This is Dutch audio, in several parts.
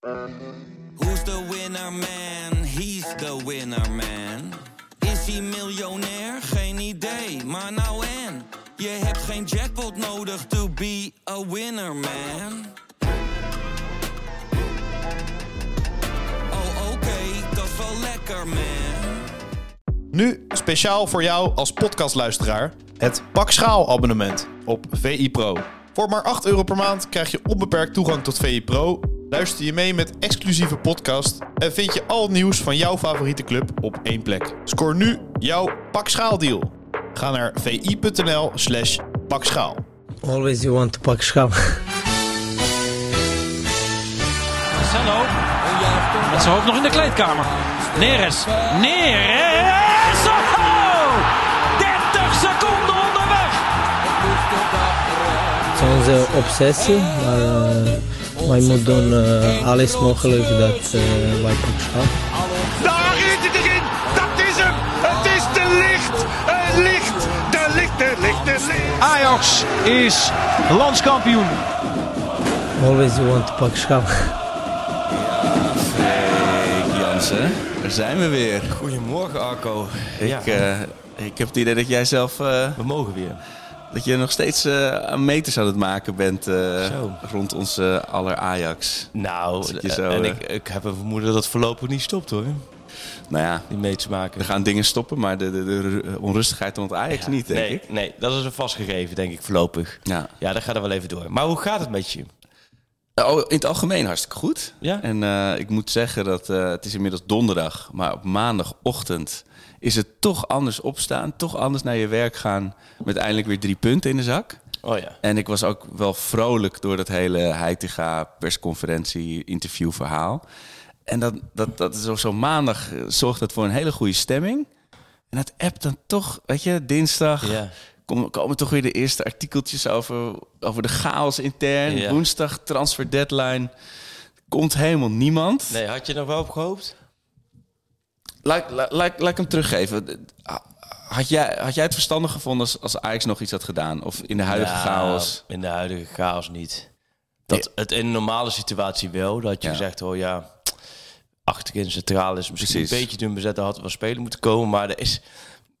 Who's the winner man? He's the winner man. Is hij miljonair? Geen idee, maar nou en. Je hebt geen jackpot nodig to be a winner man. Oh oké, dat is wel lekker man. Nu speciaal voor jou als podcastluisteraar het Pak Schaal abonnement op VI Pro. Voor maar 8 euro per maand krijg je onbeperkt toegang tot VI Pro. Luister je mee met exclusieve podcast en vind je al het nieuws van jouw favoriete club op één plek. Scoor nu jouw Pak Schaal deal. Ga naar vi.nl slash pakschaal. Always you want to pak schaal. Marcelo. Met zijn hoofd nog in de kleedkamer. Neres. Neres. Oh! 30 seconden onderweg. Het is onze obsessie, maar eh, wij moeten doen eh, alles mogelijk dat eh, wij pak schaal. Daar is het erin. Dat is hem. Het is de licht. Het licht. De licht, de licht, de licht. Ajax is landskampioen. Always you want to pak schaal. Freek Jansen, daar zijn we weer. Goedemorgen Arco. Ik, eh, ik heb het idee dat jij zelf, eh, We mogen weer. Dat je nog steeds eh, meters aan het maken bent eh, rond onze aller Ajax. Nou, eh, zo, en ik, ik heb een vermoeden dat het voorlopig niet stopt hoor. Nou ja, Die mee te maken. er gaan dingen stoppen, maar de, de, de onrustigheid rond Ajax niet, denk nee, ik. nee, dat is een vastgegeven, denk ik, voorlopig. Ja. Ja, dat gaat er wel even door. Maar hoe gaat het met je? Oh, in het algemeen hartstikke goed. Ja? En ik moet zeggen dat het is inmiddels donderdag, maar op maandagochtend is het toch anders opstaan, toch anders naar je werk gaan met eindelijk weer drie punten in de zak. Oh ja. En ik was ook wel vrolijk door dat hele Heitinga persconferentie, interview verhaal. En dat, dat, dat is ook zo maandag eh, zorgt dat voor een hele goede stemming. En dat app dan toch, weet je, dinsdag Ja. komen, komen toch weer de eerste artikeltjes over, over de chaos intern. Ja. Woensdag transfer deadline. Komt helemaal niemand. Nee, had je er nog wel op gehoopt? Laat, laat, laat, laat ik hem teruggeven. Had jij, had jij het verstandig gevonden als, als Ajax nog iets had gedaan? Of in de huidige Nou, chaos? In de huidige chaos niet. Dat het in een normale situatie wel. Dat je Ja. gezegd, oh ja, achterin centraal is misschien Precies. een beetje dun bezet. Daar had wel spelen moeten komen. Maar er is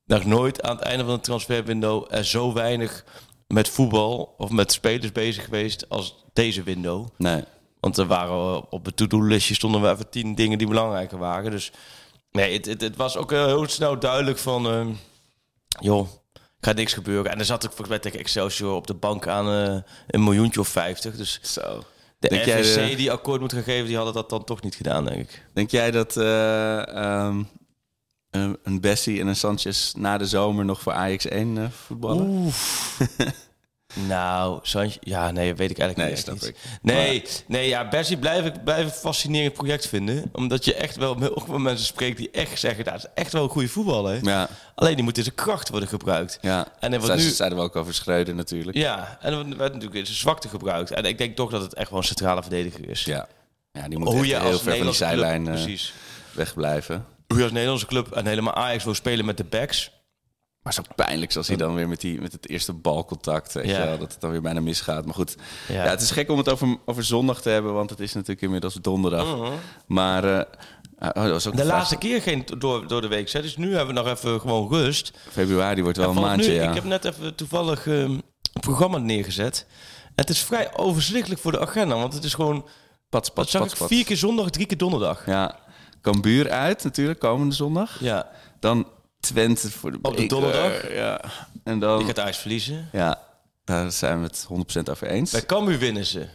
nog nooit aan het einde van het transferwindow er zo weinig met voetbal of met spelers bezig geweest als deze window. Nee. Want er waren op het to-do-listje stonden we even tien dingen die belangrijker waren. Dus nee, het, het, het was ook eh, heel snel duidelijk van, eh, joh, gaat niks gebeuren. En er zat ik volgens mij tegen Excelsior op de bank aan eh, een miljoentje of vijftig. Dus Zo. de Denk jij de- die akkoord moet gaan geven, die hadden dat dan toch niet gedaan, denk ik. Denk jij dat eh, ehm, een Bessie en een Sanchez na de zomer nog voor Ajax 1 eh, voetballen? Nou, Sanch, ja, nee, weet ik eigenlijk Nee, niet. snap ik. Nee, nee, ja, Bessie blijf ik blijf een fascinerend project vinden. Omdat je echt wel met ook met mensen spreekt die echt zeggen, dat is echt wel een goede voetballer. Ja, Alleen die moet in zijn kracht worden gebruikt. ja. En En wordt nu- zeiden we ook over Schreuder natuurlijk. Ja, en er werd natuurlijk in zijn zwakte gebruikt. En ik denk toch dat het echt wel een centrale verdediger is. Ja, ja die moet Hoe echt je heel ver van die zijlijn precies. wegblijven. Hoe je als Nederlandse club en helemaal Ajax wil spelen met de backs. Maar zo pijnlijk zoals hij dan weer met, die, met het eerste balcontact, weet Ja. je wel, dat het dan weer bijna misgaat. Maar goed, ja. Ja. het is gek om het over, over zondag te hebben, want het is natuurlijk inmiddels donderdag. Maar eh, oh, dat was ook Mhm. De laatste keer geen door, door de week. hè. Dus nu hebben we nog even gewoon rust. februari wordt wel En een maandje, nu, ja. Ik heb net even toevallig eh, een programma neergezet. Het is vrij overzichtelijk voor de agenda. Want het is gewoon, Pats, wat pats, zag pats, ik, pats. vier keer zondag, drie keer donderdag. Ja, Cambuur uit natuurlijk, komende zondag. Ja, Dan Twente voor de Op de donderdag? Ja. En dan... die gaat Ajax verliezen. Ja, daar zijn we het 100% over eens. Bij Cambuur winnen ze.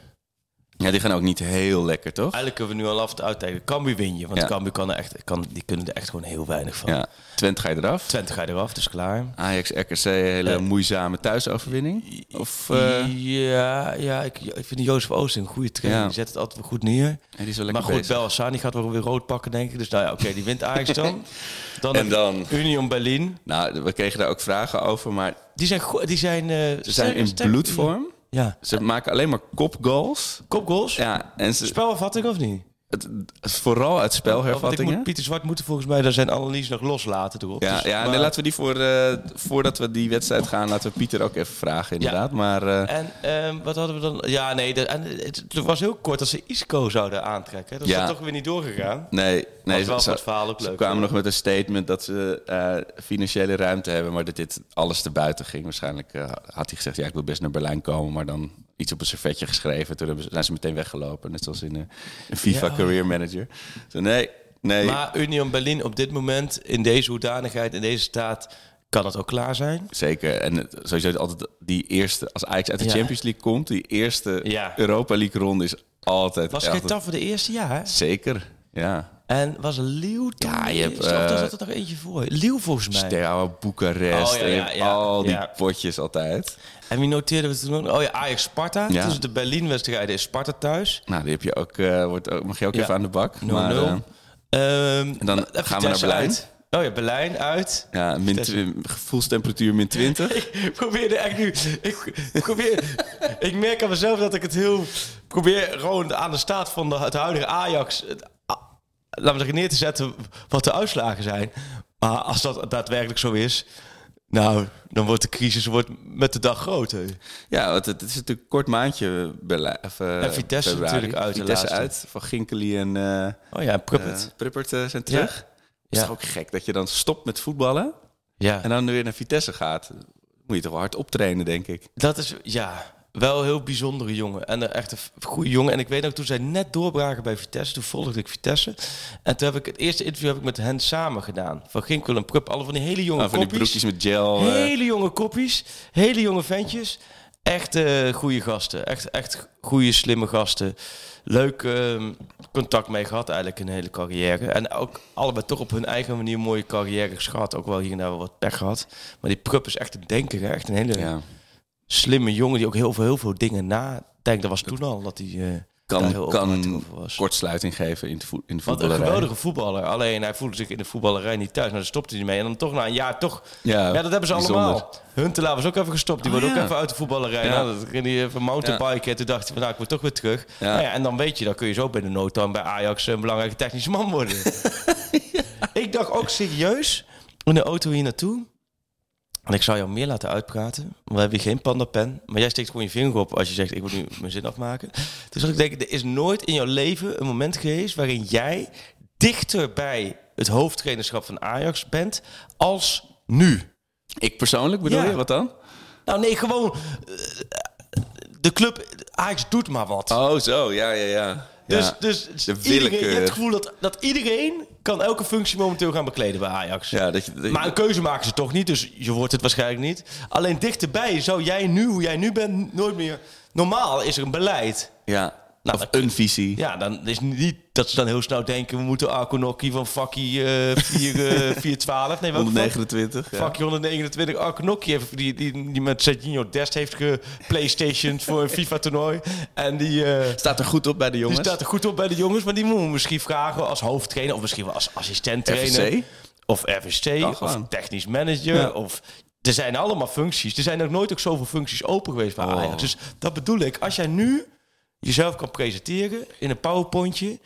Ja, die gaan ook niet heel lekker, toch? Eigenlijk kunnen we nu al af en toe uittijden. Cambuur win je. Want Ja. Cambuur kan er echt, kan, die kunnen er echt gewoon heel weinig van. Ja, Twente ga je eraf. Twente ga je eraf, dus klaar. Ajax, RKC, hele Ja. moeizame thuisoverwinning. Of eh, ja, ja ik, ik vind Jozef Oost een goede trainer. Ja. Die zet het altijd wel goed neer. en die is wel lekker Maar goed, bezig. Gaat wel weer rood pakken, denk ik. Dus nou ja, oké, die wint Ajax dan. dan En dan? Union Berlin. Nou, we kregen daar ook vragen over, maar Die zijn, die zijn, eh, ze zijn in bloedvorm. Ja. Ze maken alleen maar kopgoals. Kopgoals? Ja, en ze, Spelafvatting of niet? Het, het vooral uit spelhervattingen. moet, Pieter Zwart moeten volgens mij daar zijn analyse nog loslaten erop. Ja, Dus- ja maar- nee, laten we die voor, eh, voordat we die wedstrijd gaan, laten we Pieter ook even vragen, inderdaad. Maar eh, En ehm, wat hadden we dan? Ja, nee, de, en het, het was heel kort dat ze Isco zouden aantrekken. Dat is Ja. toch weer niet doorgegaan. nee, nee was wel ze, verhaal ook ze leuk. kwamen nog met een statement dat ze eh, financiële ruimte hebben, maar dat dit alles te buiten ging. Waarschijnlijk had hij gezegd, ja, ik wil best naar Berlijn komen, maar dan iets op een servetje geschreven. Toen hebben ze, zijn ze meteen weggelopen, net zoals in eh, een FIFA Ja. Career Manager. Zo, nee, nee. Maar Union Berlin op dit moment, in deze hoedanigheid, in deze staat, kan het ook klaar zijn. Zeker. En sowieso altijd die eerste, als Ajax uit de Ja. Champions League komt, die eerste Ja. Europa League ronde is altijd. Was Getafe de eerste jaar? Zeker, ja. En was Leeuw toen Ja, je hebt, eh, zat er nog eentje voor? Leeuw volgens mij. Steaua, Boekarest, Oh, ja, ja, en ja, al die potjes altijd. En wie noteerden we toen? Oh ja, Ajax-Sparta. Ja. Tussen de Berlin-wedstrijden is Sparta thuis. 0-0. Nou, die heb je ook, eh, wordt, ook- mag je ook Ja. even aan de bak. Maar, eh, Ehm, En dan gaan we naar Berlijn. uit. Oh ja, Berlijn uit. ja, min gevoelstemperatuur min 20. Ik probeerde echt nu. Ik, probeer, ik merk aan mezelf dat ik het heel. probeer gewoon aan de staat van de, het huidige Ajax. het- laten we zeggen, neer te zetten wat de uitslagen zijn. Maar als dat daadwerkelijk zo is. Nou, dan wordt de crisis wordt met de dag groter. ja, want het, het is natuurlijk een kort maandje. Of, eh, En Vitesse februari. natuurlijk uit de Vitesse uit. Van Ginkely en eh Oh ja, eh, Prippert eh, zijn terug. Is Ja. toch ook gek dat je dan stopt met voetballen ja. en dan weer naar Vitesse gaat. Moet je toch wel hard optrainen, denk ik. Dat is ja, wel een heel bijzondere jongen. En een echt een goede jongen. En ik weet ook, toen zij net doorbraken bij Vitesse, toen volgde ik Vitesse. En toen heb ik het eerste interview heb ik met hen samen gedaan. Van Ginkel en Prup, alle van die hele jonge Nou, van die broekjes met gel. eh, Hele jonge koppies, hele jonge ventjes. Echt eh goede gasten. Echt, echt goede, slimme gasten. Leuk ehm, contact mee gehad eigenlijk een hele carrière. En ook allebei toch op hun eigen manier mooie carrière gehad. Ook wel hier en daar wel wat pech gehad. Maar die Prup is echt een denker. Echt een hele ja. Slimme jongen die ook heel veel, heel veel dingen nadenkt. Dat was toen al dat hij eh daar Kan, kan kortsluiting geven in de, in de Wat een geweldige voetballer. Alleen hij voelde zich in de voetballerij niet thuis. Maar daar stopte hij mee. En dan toch na een jaar toch... Ja, Ja, dat hebben ze bijzonder. allemaal. Huntelaar was ook even gestopt. Die Oh, wordt ook even uit de voetballerij. Ja. Nou, dat ging hij even mountainbiken. En toen dacht hij van, nou, ik toch weer terug. Ja. Nou en dan weet je, dan kun je zo bij de noodtoon bij Ajax een belangrijke technische man worden. Ik dacht ook serieus in de auto hier naartoe. En ik zou jou meer laten uitpraten. We hebben hier geen pandapen. Maar jij steekt gewoon je vinger op als je zegt, ik moet nu mijn zin afmaken. Dus als ik denk, er is nooit in jouw leven een moment geweest... waarin jij dichter bij het hoofdtrainerschap van Ajax bent als nu. Ik persoonlijk bedoel Ja. je? Wat dan? Nou nee, gewoon... eh, de club, Ajax doet maar wat. Oh, zo. Ja, ja, ja. Dus, ja. dus De iedereen, je hebt het gevoel dat, dat iedereen kan elke functie momenteel gaan bekleden bij Ajax. ja, dat je, dat je- Maar een keuze maken ze toch niet, dus je wordt het waarschijnlijk niet. Alleen dichterbij zou jij nu, hoe jij nu bent, nooit meer... Normaal is er een beleid. ja. Nou, of een visie. Ja, dan is niet dat ze dan heel snel denken... we moeten Arkonokkie van Fakkie 4, eh, 412... Nee, welke vak? 129. Ja. Fakkie 129 Arkonokkie... heeft- Die, die, die met Serginho Dest heeft geplaystationed voor een FIFA-toernooi. En die... eh, Staat er goed op bij de jongens. die staat er goed op bij de jongens, maar die moeten we misschien vragen als hoofdtrainer of misschien wel als assistent trainer. FSC? Of FSC, of technisch manager. Ja. Of, er zijn allemaal functies. Er zijn ook nooit ook zoveel functies open geweest bij Oh. Ajax. Dus dat bedoel ik. Als jij nu jezelf kan presenteren in een powerpointje,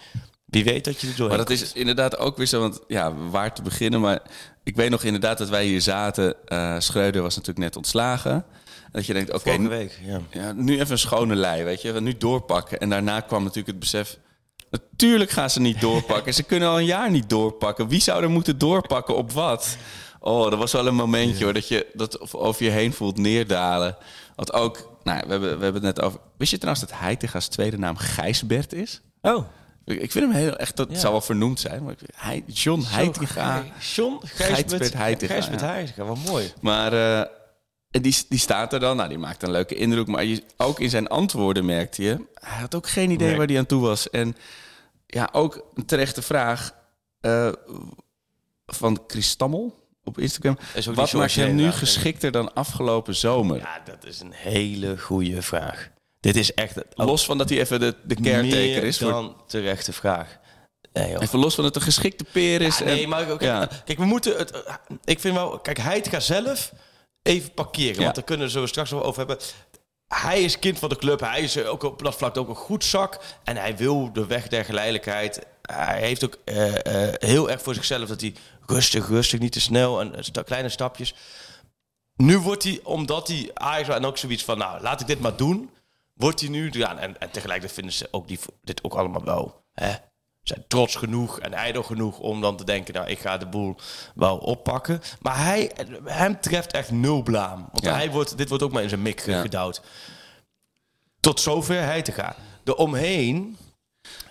wie weet dat je er doorheen Maar dat is inderdaad ook weer zo, want ja, waar te beginnen. Maar ik weet nog inderdaad dat wij hier zaten. eh Schreuder was natuurlijk net ontslagen. Dat je denkt, oké. Ja. ja, nu even een schone lei, weet je. Nu doorpakken. En daarna kwam natuurlijk het besef... Natuurlijk gaan ze niet doorpakken. ze kunnen al een jaar niet doorpakken. Wie zou er moeten doorpakken op wat? Oh, dat was wel een momentje hoor. Dat je dat over je heen voelt neerdalen. Want ook, nou, we hebben, we hebben het net over... Wist je trouwens dat Heitega's tweede naam Gijsbert is? Oh, Ik vind hem heel echt, dat Ja. zou wel vernoemd zijn. Maar ik, hij, John Heitinga. John Gijsbert Heitinga, Gijsbert ja. Heitinga, wat mooi. Maar eh, die, die staat er dan. Nou, die maakt een leuke indruk. Maar je, ook in zijn antwoorden merkte je... Hij had ook geen idee Nee. waar hij aan toe was. En ja, ook een terechte vraag eh, van Chris Stammel op Instagram. Wat maakt hem nu geschikter dan afgelopen zomer? Ja, dat is een hele goede vraag. Dit is echt Los van dat hij even de, de caretaker meer is. Voor, dan terechte vraag. Nee, even los van dat het een geschikte peer is. Ja, nee, en- maar ook, ja. kijk, we moeten het. Ik vind wel, kijk, Heitinga zelf even parkeren, Ja. want daar kunnen we zo straks over hebben. hij is kind van de club. Hij is ook op dat vlak ook een goed zak. En hij wil de weg der geleidelijkheid. Hij heeft ook eh, eh, heel erg voor zichzelf dat hij rustig, rustig, niet te snel en kleine stapjes. Nu wordt hij, omdat hij Ajax en ook zoiets van, nou, laat ik dit maar doen. Wordt hij nu, ja, en, en tegelijkertijd vinden ze ook die, dit ook allemaal wel, hè, zijn trots genoeg en ijdel genoeg om dan te denken, nou, ik ga de boel wel oppakken. Maar hij, hem treft echt nul blaam. Want Ja. hij wordt, dit wordt ook maar in zijn mik Ja. gedouwd. Tot zover hij te gaan. De omheen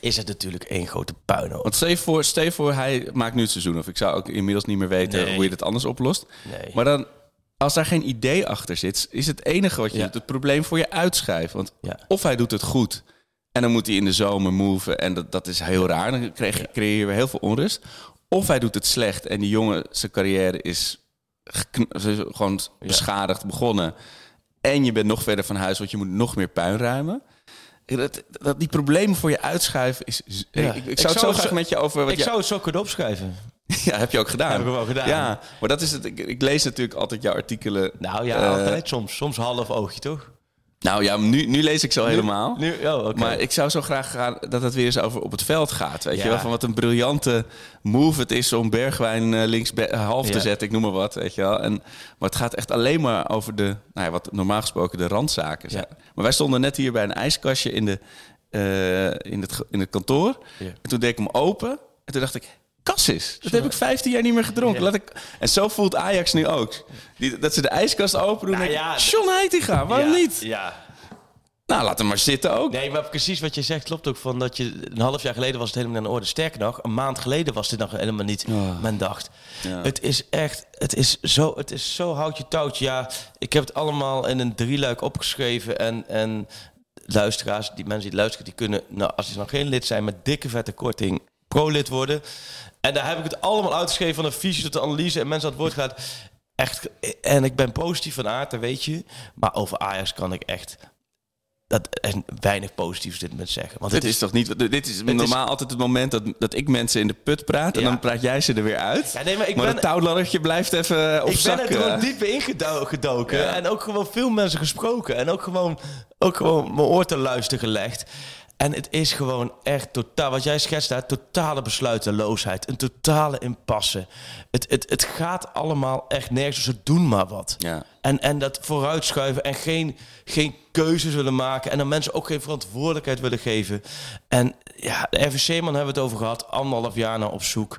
is het natuurlijk één grote puinhoop. Want stel je, voor, stel voor, hij maakt nu het seizoen. Of ik zou ook inmiddels niet meer weten Nee. hoe je het anders oplost. Nee. Maar dan, als daar geen idee achter zit, is het enige wat je Ja. doet het probleem voor je uitschuiven. Want Ja. of hij doet het goed en dan moet hij in de zomer moven. En dat, dat is heel raar. Dan je, creëer je weer heel veel onrust. Of hij doet het slecht en die jongen, zijn carrière is gewoon beschadigd begonnen. En je bent nog verder van huis, want je moet nog meer puin ruimen. Dat, dat die problemen voor je uitschuiven is. Ja. Ik, ik, Ik zou het zou zo graag met je over. Wat Ik je- zou het zo kunnen opschrijven. ja, heb je ook gedaan. Heb ik wel gedaan. Ja, maar dat is het. Ik, ik lees natuurlijk altijd jouw artikelen. Nou ja, Eh, altijd soms. Soms half oogje, toch? Nou ja, nu, nu lees ik zo helemaal. Nu, oh. Maar ik zou zo graag gaan dat het weer eens over op het veld gaat. Weet Ja. je wel? Van wat een briljante move het is om Bergwijn eh, links be- half te Ja. zetten. Ik noem maar wat. Weet je wel? En, maar het gaat echt alleen maar over de, nou ja, wat normaal gesproken de randzaken zijn. Maar wij stonden net hier bij een ijskastje in, de, eh, in, het, in het kantoor. En toen deed ik hem open. En toen dacht ik, Cassis, dat heb ik 15 jaar niet meer gedronken. Laat ik... En zo voelt Ajax nu ook. Die, dat ze de ijskast open doen. Nou ja, John Heitinga, waarom niet? Ja. Nou, laat hem maar zitten ook. Nee, maar precies wat je zegt klopt ook. Van dat je, een half jaar geleden was het helemaal aan de orde. Sterker nog, een maand geleden was dit nog helemaal niet. Men dacht. Ja. Het is echt, het is zo, het is zo houtje touwtje. Ja, ik heb het allemaal in een drieluik opgeschreven. En, en luisteraars, die mensen die luisteren, die kunnen, nou, als ze nog geen lid zijn, met dikke vette korting pro-lid worden. En daar heb ik het allemaal uitgeschreven van de visie tot de analyse en mensen aan het woord gaat. Echt, en ik ben positief van aard, dat weet je. Maar over Ajax kan ik echt dat en weinig positiefs dit moment zeggen. Want Dit het is toch niet... Dit is normaal altijd het moment dat, dat ik mensen in de put praat... en Ja. dan praat jij ze er weer uit. Ja, nee, maar ik maar ben- het touwladdertje blijft even op ik ben er gewoon diep in gedo- gedoken. Ja. En ook gewoon veel mensen gesproken. En ook gewoon, ook gewoon mijn oor te luisteren gelegd. En het is gewoon echt totaal, wat jij schetst daar, totale besluiteloosheid. Een totale impasse. Het, het, het gaat allemaal echt nergens. Ze doen maar wat. Ja. En, en dat vooruitschuiven en geen, geen keuzes willen maken. En dan mensen ook geen verantwoordelijkheid willen geven. En ja, de RVC-man hebben we het over gehad. Anderhalf jaar naar op zoek.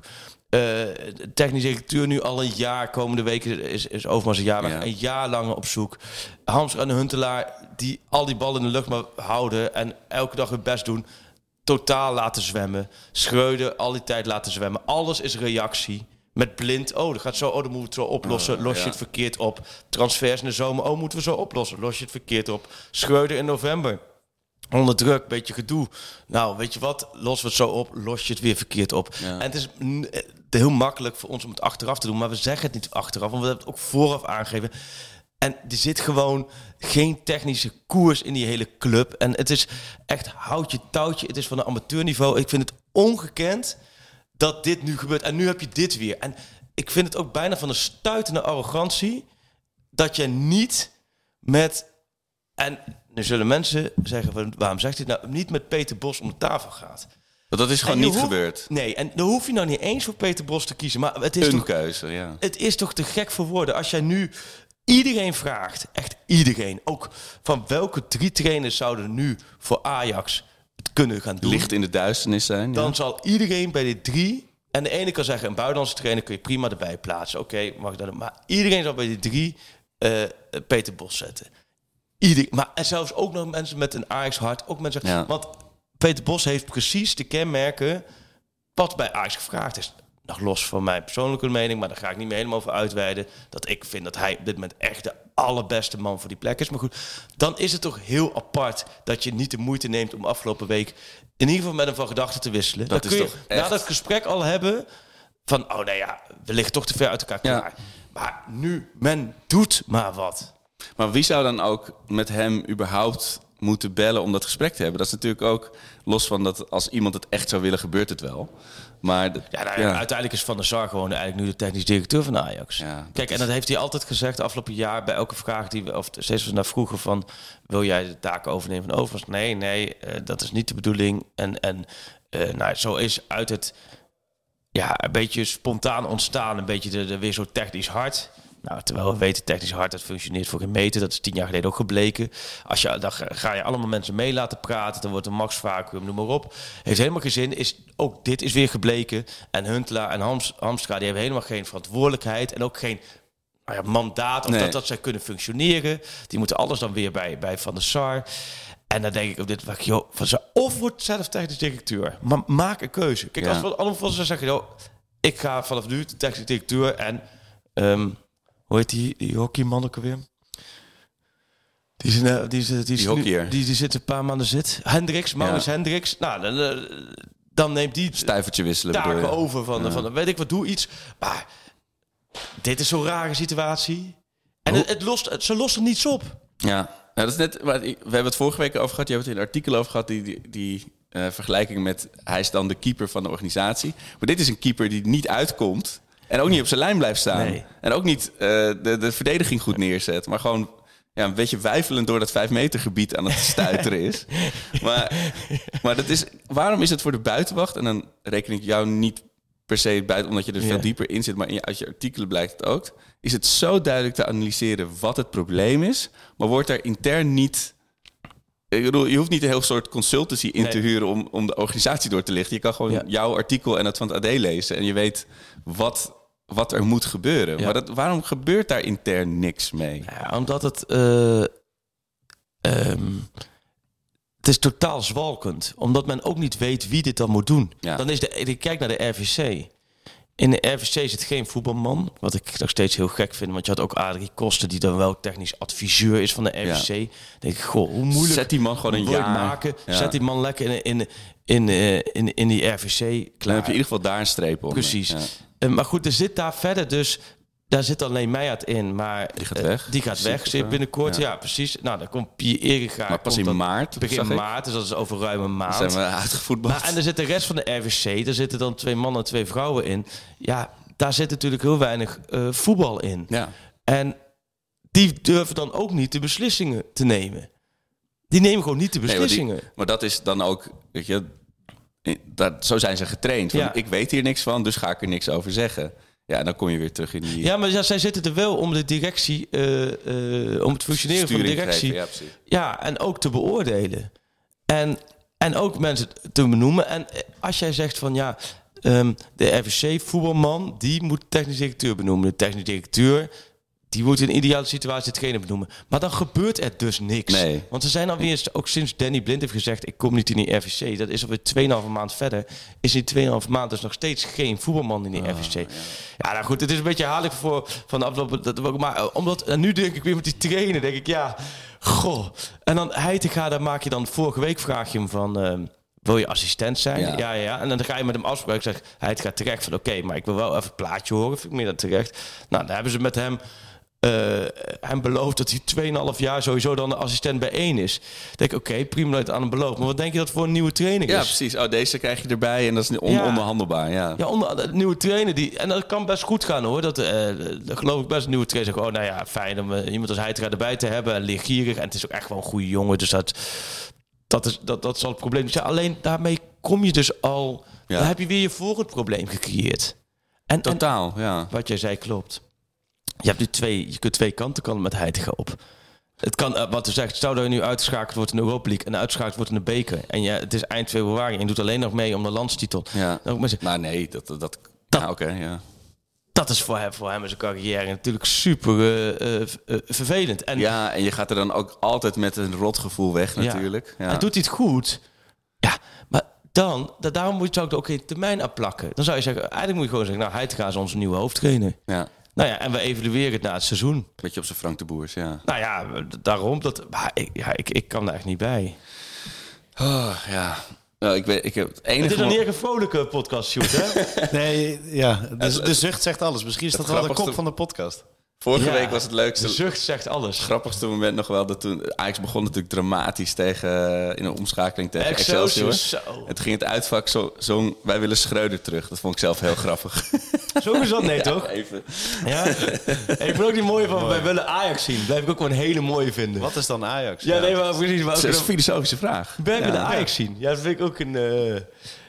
Eh, de technische directeur nu al een jaar. Komende weken is, is Overmars een jaar. Ja. Een jaar lang op zoek. Hamster en de Huntelaar die al die ballen in de lucht maar houden. En elke dag hun best doen. Totaal laten zwemmen. Schreuder al die tijd laten zwemmen. Alles is reactie. Met blind, oh, dat gaat zo, oh, dan moeten we het zo oplossen. Los je het verkeerd op. Transfers in de zomer, oh, moeten we zo oplossen. Los je het verkeerd op. Schreuder in november. Onder druk, beetje gedoe. Nou, weet je wat? Los we het zo op, los je het weer verkeerd op. Ja. En het is eh, heel makkelijk voor ons om het achteraf te doen, maar we zeggen het niet achteraf, want we hebben het ook vooraf aangegeven. En er zit gewoon geen technische koers in die hele club. En het is echt houtje touwtje. Het is van een amateurniveau. Ik vind het ongekend dat dit nu gebeurt. En nu heb je dit weer. En ik vind het ook bijna van een stuitende arrogantie dat je niet met en nu zullen mensen zeggen, waarom zegt hij nou niet met Peter Bos om de tafel gaat? Want dat is gewoon niet gebeurd. Nee, en dan hoef je nou niet eens voor Peter Bos te kiezen. Maar het is, Een toch, keuze, ja. het is toch te gek voor woorden. Als jij nu iedereen vraagt, echt iedereen, ook van welke drie trainers zouden nu voor Ajax het kunnen gaan doen, Licht in de duisternis zijn. ja. dan zal iedereen bij die drie... En de ene kan zeggen, een buitenlandse trainer kun je prima erbij plaatsen. Oké, mag ik dat? Maar iedereen zal bij die drie eh, Peter Bos zetten. Ieder, maar en zelfs ook nog mensen met een Ajax hart. Ook mensen, Ja. Want Peter Bos heeft precies de kenmerken wat bij Ajax gevraagd is. Nog los van mijn persoonlijke mening, maar daar ga ik niet meer helemaal over uitweiden. Dat ik vind dat hij op dit moment echt de allerbeste man voor die plek is. Maar goed, dan is het toch heel apart dat je niet de moeite neemt om afgelopen week in ieder geval met hem van gedachten te wisselen. Dat dan is kun je toch na echt- dat gesprek al hebben van, oh nou ja, we liggen toch te ver uit elkaar Ja. klaar. Maar nu, men doet maar wat. Maar wie zou dan ook met hem überhaupt moeten bellen om dat gesprek te hebben. Dat is natuurlijk ook los van dat als iemand het echt zou willen, gebeurt het wel. Maar de- Ja, nou ja, uiteindelijk is Van der Sar gewoon eigenlijk nu de technisch directeur van Ajax. Ja, Kijk, en dat heeft hij altijd gezegd afgelopen jaar bij elke vraag die we, of steeds als naar vroegen van, wil jij de taken overnemen van Overmars? Nee, nee, eh, dat is niet de bedoeling. En, en eh, nou, zo is uit het, ja, een beetje spontaan ontstaan, een beetje de, de weer zo technisch hard. Nou, terwijl we weten, technisch hard, dat functioneert voor geen meter. Dat is tien jaar geleden ook gebleken. Als je, dan ga je allemaal mensen mee laten praten. Dan wordt een max vacuüm, noem maar op. Heeft helemaal geen zin. Is, ook dit is weer gebleken. En Huntelaar en Hams, Hamstra, die hebben helemaal geen verantwoordelijkheid. En ook geen nou ja, mandaat of Nee. dat, dat zij kunnen functioneren. Die moeten alles dan weer bij, bij Van der Sar. En dan denk ik op dit vlak, joh, van ze of wordt zelf technisch directeur. Maar maak een keuze. Kijk, Ja. als we allemaal van ze zeggen, joh, ik ga vanaf nu de technisch directeur en ehm, hoe heet die, die hockeyman ook alweer? Die, is, een, die, is, die, Die hockeyer. die, die zit een paar maanden zit. Hendricks, Maurits Ja. Hendricks. Nou, dan, eh, dan neemt die Stuivertje wisselen taken je? over van, Ja. van weet ik wat, doe iets. Maar dit is zo'n rare situatie. En het, het lost, het, ze lossen niets op. Ja, nou, dat is net. waar ik- We hebben het vorige week over gehad. Je hebt het in een artikel over gehad. Die, die, die eh, vergelijking met. Hij is dan de keeper van de organisatie. Maar dit is een keeper die niet uitkomt. En ook niet op zijn lijn blijft staan. Nee. En ook niet eh, de, de verdediging goed neerzet. Maar gewoon ja, een beetje wijfelend door dat vijf meter gebied aan het stuiteren is. Maar, maar dat is, waarom is het voor de buitenwacht? En dan reken ik jou niet per se buiten, omdat je er Ja. veel dieper in zit. Maar in je, uit je artikelen blijkt het ook. Is het zo duidelijk te analyseren wat het probleem is. Maar wordt er intern niet... Ik bedoel, je hoeft niet een heel soort consultancy in Nee. te huren om, om de organisatie door te lichten. Je kan gewoon Ja. jouw artikel en het van het AD lezen. En je weet wat, wat er moet gebeuren. Ja. Maar dat, waarom gebeurt daar intern niks mee? Ja, omdat het... eh, ehm, het is totaal zwalkend. Omdat men ook niet weet wie dit dan moet doen. Ja. Dan is de, ik kijk naar de RVC. In de RVC zit geen voetbalman. Wat ik nog steeds heel gek vind. Want je had ook Adrie Koster, die dan wel technisch adviseur is van de RVC. Dan denk ik, goh, hoe moeilijk... Zet die man gewoon een jaar. maken. Ja. Zet die man lekker in, in, in, eh, in, in die RVC. Dan heb Klaar. je in ieder geval daar een streep op. Precies. Ja. Eh, maar goed, er zit daar verder dus... Daar zit alleen Meijert in, maar... Die gaat eh, weg. Die gaat weg zit binnenkort, ja. Ja. precies. Nou, dan komt Pierre Eriga. Maar pas in dan maart, Begin maart, dus dat is over ruim een maand. Dan zijn we uitgevoetbald. Maar, en er zit de rest van de RVC, daar zitten dan twee mannen en twee vrouwen in. Ja, daar zit natuurlijk heel weinig voetbal in. Ja. En die durven dan ook niet de beslissingen te nemen. Die nemen gewoon niet de Nee, maar, die- beslissingen. maar dat is dan ook, weet je, dat, zo zijn ze getraind. Van, Ja. Ik weet hier niks van, dus ga ik er niks over zeggen. Ja, dan kom je weer terug in die Ja, maar ja, zij zitten er wel om de directie, eh, eh, om het functioneren van de directie. geven. Ja, en ook te beoordelen. En, en ook mensen te benoemen. En eh, als jij zegt van ja, ehm, de RVC-voetbalman, die moet technisch directeur benoemen. De technisch directeur, die moet in een ideale situatie hetgene benoemen. Maar dan gebeurt er dus niks. Nee. Want ze zijn alweer, ook sinds Danny Blind heeft gezegd, ik kom niet in die RVC. Dat is alweer 2,5 maand verder. Is in 2,5 maand dus nog steeds geen voetbalman in die RVC. Ja. nou goed, het is een beetje herhaaldelijk voor van de afgelopen... Maar eh, omdat, en nu denk ik weer met die trainer, denk ik, ja, goh. En dan Heitinga, daar maak je dan vorige week vraag je hem van... ehm, wil je assistent zijn? Ja. Ja. ja. En dan ga je met hem afspreken. Zeg, hij gaat terecht van, oké, maar ik wil wel even het plaatje horen. Vind ik meer dan terecht. Nou, dan hebben ze met hem eh, hem beloofd dat hij 2,5 jaar sowieso dan de assistent bij één is. Dan denk ik, oké, prima dat het aan hem belooft. Maar wat denk je dat voor een nieuwe trainer Ja, is? precies. Oh, deze krijg je erbij en dat is on Ja. onbehandelbaar. Ja. Ja, onder, de nieuwe trainer die. En dat kan best goed gaan hoor. Dat, eh, dat geloof ik best. Een nieuwe trainer zegt: Oh, nou ja, fijn om eh, iemand als hij erbij te hebben. En leergierig. En het is ook echt wel een goede jongen. Dus dat, dat, is, dat, dat zal het probleem zijn. Alleen daarmee kom je dus al. Ja. Dan heb je weer je volgend probleem gecreëerd. En, en Totaal, ja. wat jij zei klopt. Je hebt nu twee, je kunt twee kanten kan met Heitinga op. Het kan, eh, wat u zegt, stel dat je nu uitgeschakeld wordt in de Europa League en uitgeschakeld wordt in de beker. En je, het is eind februari en je doet alleen nog mee om de landstitel. ja. Dan ook mensen, Maar nee, dat... dat, oké, ja. dat is voor hem, voor hem en zijn carrière natuurlijk super eh, eh, vervelend. En Ja, en je gaat er dan ook altijd met een rotgevoel weg natuurlijk. Ja. hij doet hij het goed. Ja, maar dan, da- daarom moet je ook ook een termijn afplakken. Dan zou je zeggen, eigenlijk moet je gewoon zeggen, nou, Heitinga is onze nieuwe hoofdtrainer. ja. Nou ja, en we evalueren het na het seizoen. Beetje op zijn Frank de Boers, ja. Nou ja, daarom. Dat, maar ik, ja, ik, ik kan daar echt niet bij. Oh, ja. Nou, ik weet, ik heb het enige... Het is een een vrolijke podcast, shoot, hè? Nee, ja, de, de zucht zegt alles. Misschien is dat Het wel de kop van de podcast. Vorige Ja, week was het leukste. De zucht zegt alles. Het grappigste moment nog wel dat toen Ajax begon natuurlijk dramatisch tegen eh, in een omschakeling tegen Excelsior, Excelsior. zo. Het ging het uitvak zo, zong wij willen Schreuder terug. Dat vond ik zelf heel grappig. Zo is dat, nee toch? Even. Ja. Hey, ik vind ook die mooie van, wij willen Ajax zien. Blijf ik ook wel een hele mooie vinden. Wat is dan Ajax? Ja, nee, maar precies. Maar ook Dat is een filosofische vraag. wij willen Ja. Ajax zien. Ja, dat vind ik ook een... eh,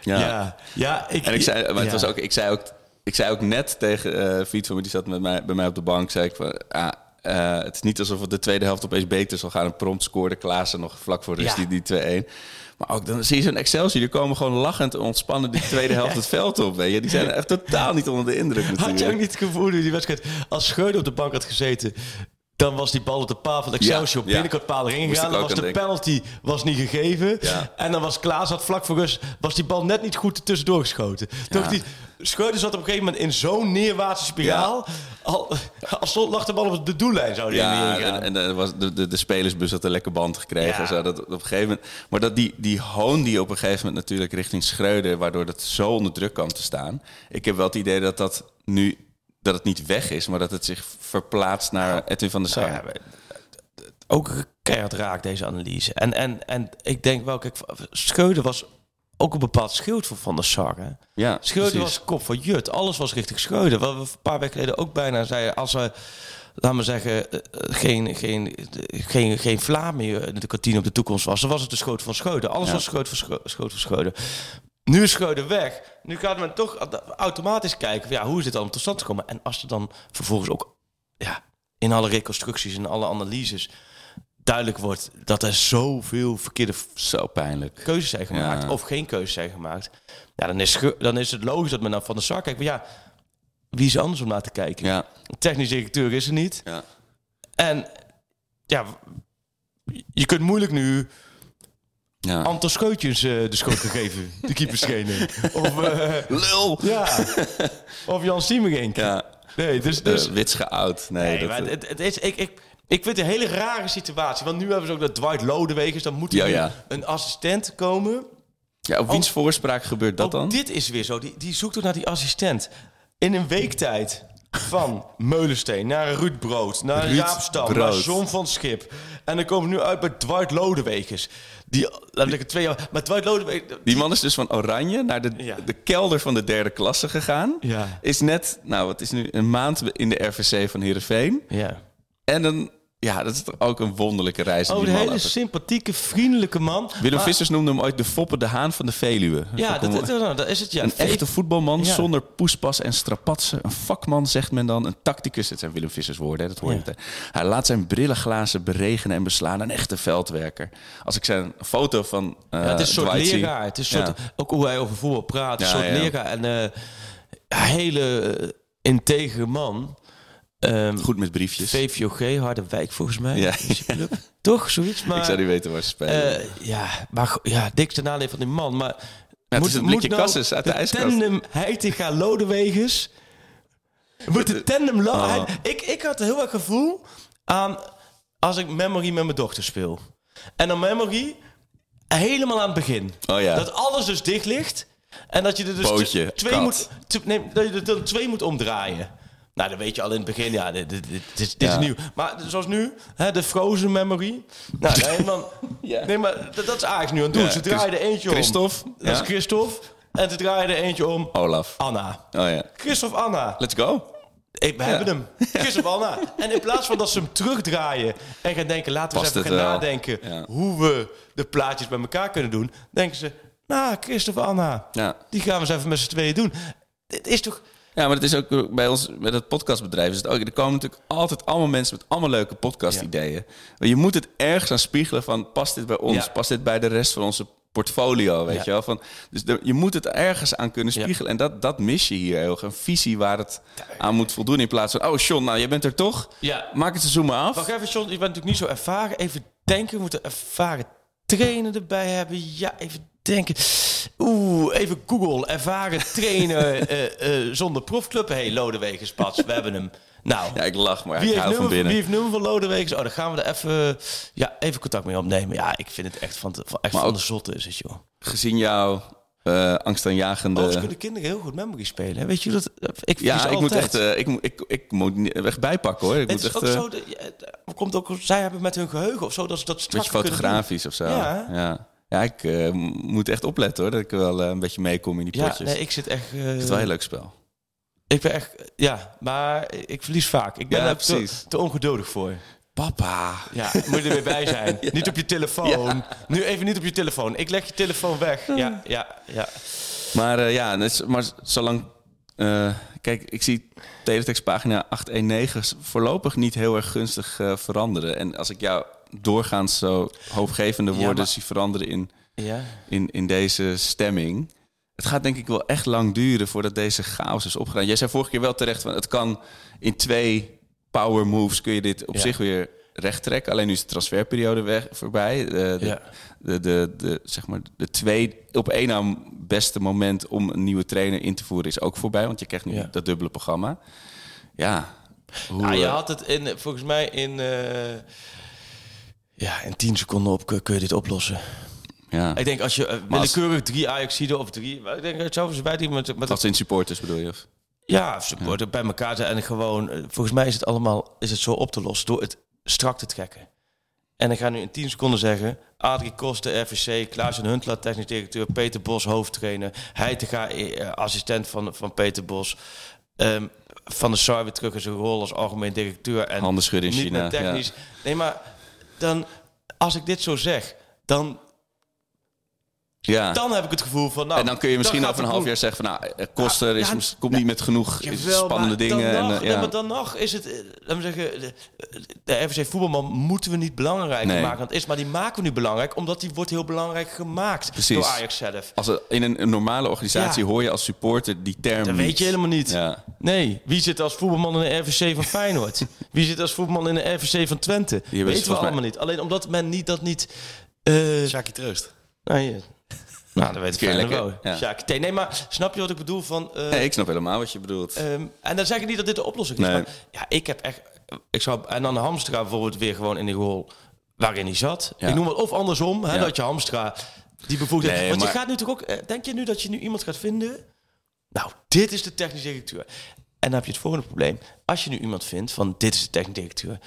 Ja. ja. ja. ik, En ik zei, maar het ja. was ook, ik zei ook, ik zei ook net tegen uh, die zat met mij, bij mij op de bank, zei ik van, ah, het is niet alsof het de tweede helft opeens beter zal gaan. En prompt scoorde Klaassen nog vlak voor rust Ja. die, die 2-1. Maar ook dan zie je zo'n Excelsior, die komen gewoon lachend en ontspannen die tweede helft het veld op. Weet je. Die zijn echt totaal niet onder de indruk natuurlijk. Had je ook niet het gevoel die wedstrijd... Als Schreuder op de bank had gezeten... Dan was die bal op de paal van Excelsior op Ja, ja. binnenkant erin gegaan. Dan was de denken. penalty was niet gegeven. En dan was Klaas had vlak voor rust... was die bal net niet goed tussendoor geschoten. Toch die, Schreuder zat op een gegeven moment in zo'n neerwaartse spiraal. Al, als stond lag de bal op de doellijn zou die Ja, en, en er was de, de, de spelersbus had een lekker band gekregen. Ja. en Zo, dat, op een gegeven moment, maar dat die, die hoon die op een gegeven moment natuurlijk richting Schreuder... waardoor dat zo onder druk kwam te staan. Ik heb wel het idee dat dat nu... dat het niet weg is, maar dat het zich verplaatst naar Edwin van der Sar. Nou ja, ook keihard raak deze analyse. En, en, en ik denk wel, kijk, Schreuder was ook een bepaald schild voor Van der Sar. Hè? Ja, precies. was kop van Jut. Alles was richting Schreuder. Wat we een paar weken geleden ook bijna zeiden... als we, laten we zeggen, eh, eh, geen, geen, geen, geen Vlaam meer in de kantine op de toekomst was... dan was het de schoot van Schreuder. Alles Ja. was schoot van, schoot van. Nu is Schreuder weg. Nu gaat men toch automatisch kijken... Van, ja, hoe is dit allemaal tot stand gekomen? En als er dan vervolgens ook ja, in alle reconstructies en alle analyses... duidelijk wordt dat er zoveel verkeerde Zo pijnlijk. keuzes zijn gemaakt Ja. of geen keuzes zijn gemaakt. Ja, dan is, dan is het logisch dat men naar Van der Sar kijkt. Maar ja, wie is er anders om naar te kijken? Ja, Technisch directeur is er niet. ja. En ja, je kunt moeilijk nu ja. Anton Scheutjens eh, de schoot geven. De keeperstrainer. Of, eh, Lul! ja. of Jan Siemerink. Ja, Nee, dus... dus, dus wits geoud. Nee, nee, dat, maar het, het is... Ik, ik, ik vind het een hele rare situatie. Want nu hebben ze ook dat Dwight Lodewegers. Dan moet er Ja, nu ja. een assistent komen. ja, op wiens voorspraak gebeurt dat dan? dit is weer zo. Die, die zoekt ook naar die assistent. In een week tijd van Meulensteen naar Ruud Brood, naar Ruud Jaap Stam, naar. John van Schip. En dan komen we nu uit bij Dwight Lodewegers. Die, laat ik het twee jaar... Maar Dwight Lodewegers... Die man is dus van Oranje naar de, Ja. de kelder van de derde klasse gegaan. Ja. Is net, nou, wat is nu, een maand in de RVC van Heerenveen. Ja. En dan, ja, dat is toch ook een wonderlijke reis. Oh, een hele sympathieke, vriendelijke man. Willem Maar- Vissers noemde hem ooit de Foppe de Haan van de Veluwe. Ja, dat, dat, dat is het. Ja. Een echte voetbalman Ja. zonder poespas en strapatsen. Een vakman, zegt men dan. Een tacticus. Dit zijn Willem Vissers woorden, hè, dat hoor je Ja. meteen. Hij laat zijn brillenglazen beregenen en beslaan. Een echte veldwerker. Als ik zijn foto van Ja, het is een soort Dwight zie- leraar. Het is soort, ook hoe hij over voetbal praat. Een soort leraar. En een hele eh, integere man. Ehm Goed met briefjes. VVOG, Harderwijk volgens mij. Ja. Club. Toch, zoiets? Maar, ik zou niet weten waar ze spelen. eh, ja, maar ja, dikste nadeel van die man. Maar het is een blikje Cassis uit de ijskast. tandem Heitinga Lodewegers... Moet de tandem... Lo- Oh. ik, ik had heel erg gevoel aan... als ik Memory met mijn dochter speel. En dan Memory helemaal aan het begin. Oh ja. Dat alles dus dicht ligt. En dat je er dus Bootje, twee kat. moet, nee, dat je er dan twee moet omdraaien. Nou, dan weet je al in het begin, ja, dit, dit, dit, dit is, dit Ja. is nieuw. Maar zoals nu, hè, de Frozen Memory. Nou, nee, man, nee, maar dat, dat is Ajax nu aan het doen. Ja, Ze draaien er eentje om. Christophe, Dat ja. is Christophe. En ze draaien er eentje om. Olaf. Anna. Oh ja. Christophe Anna. Let's go. Hey, we hebben hem. Christophe Anna. En in plaats van dat ze hem terugdraaien en gaan denken... laten we eens even gaan wel. nadenken Ja. hoe we de plaatjes bij elkaar kunnen doen... denken ze, nou, Christophe Anna, Ja. die gaan we eens even met z'n tweeën doen. Dit is toch... Ja, maar het is ook bij ons, met het podcastbedrijf is het ook. Er komen natuurlijk altijd allemaal mensen met allemaal leuke podcast-ideeën. Maar je moet het ergens aan spiegelen van, past dit bij ons? Past dit bij de rest van onze portfolio, weet Ja. je wel? Van, dus je moet het ergens aan kunnen Ja. spiegelen. En dat, dat mis je hier heel erg. Een visie waar het aan moet voldoen. In plaats van, oh John, nou, jij bent er toch? Ja. Maak het seizoen maar af. Wacht even, John, je bent natuurlijk niet zo ervaren. Even denken, we moeten ervaren trainer erbij hebben. Ja, even denken. Oeh, even Google. Ervaren trainer eh, eh, zonder profclub. Hé, hey, Lodewegers, Pats, we hebben hem. Nou, Ja, ik lach, maar wie, ik heeft hou van binnen. wie heeft nummer van Lodewegers? Oh, dan gaan we er even, ja, even contact mee opnemen. Ja, ik vind het echt van, de- van, echt Maar van ook- de zotte is het, joh. Gezien jouw eh angstaanjagende... Overigens kunnen kinderen heel goed memory spelen. hè. Weet je dat? Ik ja, ik moet echt, ik, moet- ik, ik moet echt bijpakken hoor. Ik Het moet is echt ook zo, ja, komt ook, zij hebben met hun geheugen of zo dat ze dat een strak beetje fotografisch of zo. Ja. ja. Ja, ik eh, moet echt opletten hoor, dat ik wel eh, een beetje meekom in die Ja, potjes. nee, ik zit echt. eh, Het is wel een heel leuk spel. ik ben echt. Ja, maar ik verlies vaak. Ik ben Ja, er te, ongeduldig voor. Papa. Ja, moet je er weer bij zijn. Niet op je telefoon. Nu even niet op je telefoon. Ik leg je telefoon weg. Ja, ja, ja. Maar eh, ja, maar zolang... eh, kijk, ik zie teletextpagina 819 voorlopig niet heel erg gunstig eh, veranderen. En als ik jou doorgaans zo hoopgevende Ja, woorden maar- zie veranderen in, ja. in, in deze stemming... Het gaat denk ik wel echt lang duren voordat deze chaos is opgedaan. Jij zei vorige keer wel terecht, van het kan in twee power moves kun je dit op Ja. zich weer recht trekken. Alleen nu is de transferperiode weg, voorbij. De, de, Ja. de, de, de, zeg maar, de twee op één na beste moment om een nieuwe trainer in te voeren is ook voorbij. Want je krijgt nu Ja. dat dubbele programma. Ja. Hoe, Nou, je eh, had het in, volgens mij in. eh, ja, in 10 seconden op kun je dit oplossen. ja. Ik denk als je eh, Maar als- willekeurig drie Ajaxiden of drie... Ik denk het zou ze bij die met, met Als in supporters bedoel je? Of? Ja, supporter bij elkaar zijn en gewoon... eh, Volgens mij is het allemaal is het zo op te lossen door het strak te trekken. En ik ga nu in 10 seconden zeggen... Adrie Koster, RVC, Klaas en Huntelaar, technisch directeur... Peter Bos, hoofdtrainer... Heitinga, eh, assistent van, van Peter Bos... ehm, van de Sar terug in zijn rol als algemeen directeur. En Handen schudden in China, technisch. Nee, maar dan... Als ik dit zo zeg, dan, Ja. dan heb ik het gevoel van... Nou, en dan kun je misschien over een half jaar zeggen van... Nou, eh, Koster is, Ja, mis- komt niet met genoeg Jawel, spannende maar dingen. Dan en, eh, nee, ja. maar dan nog is het, eh, laten we zeggen, de, de RVC voetbalman moeten we niet belangrijker Nee. maken dan het is. Maar die maken we nu belangrijk, omdat die wordt heel belangrijk gemaakt Precies. door Ajax zelf. Als er, in een, een normale organisatie Ja. hoor je als supporter die term Dat niet. weet je helemaal niet. Ja. Nee, wie zit als voetbalman in de RVC van Feyenoord? wie zit als voetbalman in de RVC van Twente? hebben Weten we mij- allemaal niet. Alleen omdat men niet dat niet... eh Sjaki Troost. nou, hier. Nou, dat weet ik Feyenoord wel. ja. T. Nee, maar snap je wat ik bedoel van... eh, Nee, ik snap helemaal wat je bedoelt. Ehm, en dan zeg ik niet dat dit de oplossing is. Nee. Maar ja, ik heb echt. Ik zou, en dan Hamstra bijvoorbeeld weer gewoon in die rol waarin hij zat. Ja. Ik noem het of andersom, hè, Ja. dat je Hamstra die bevoegdheid. Nee, Want maar- je gaat nu toch ook. eh, Denk je nu dat je nu iemand gaat vinden? Nou, dit is de technisch directeur. En dan heb je het volgende probleem. Als je nu iemand vindt van dit is de technisch directeur.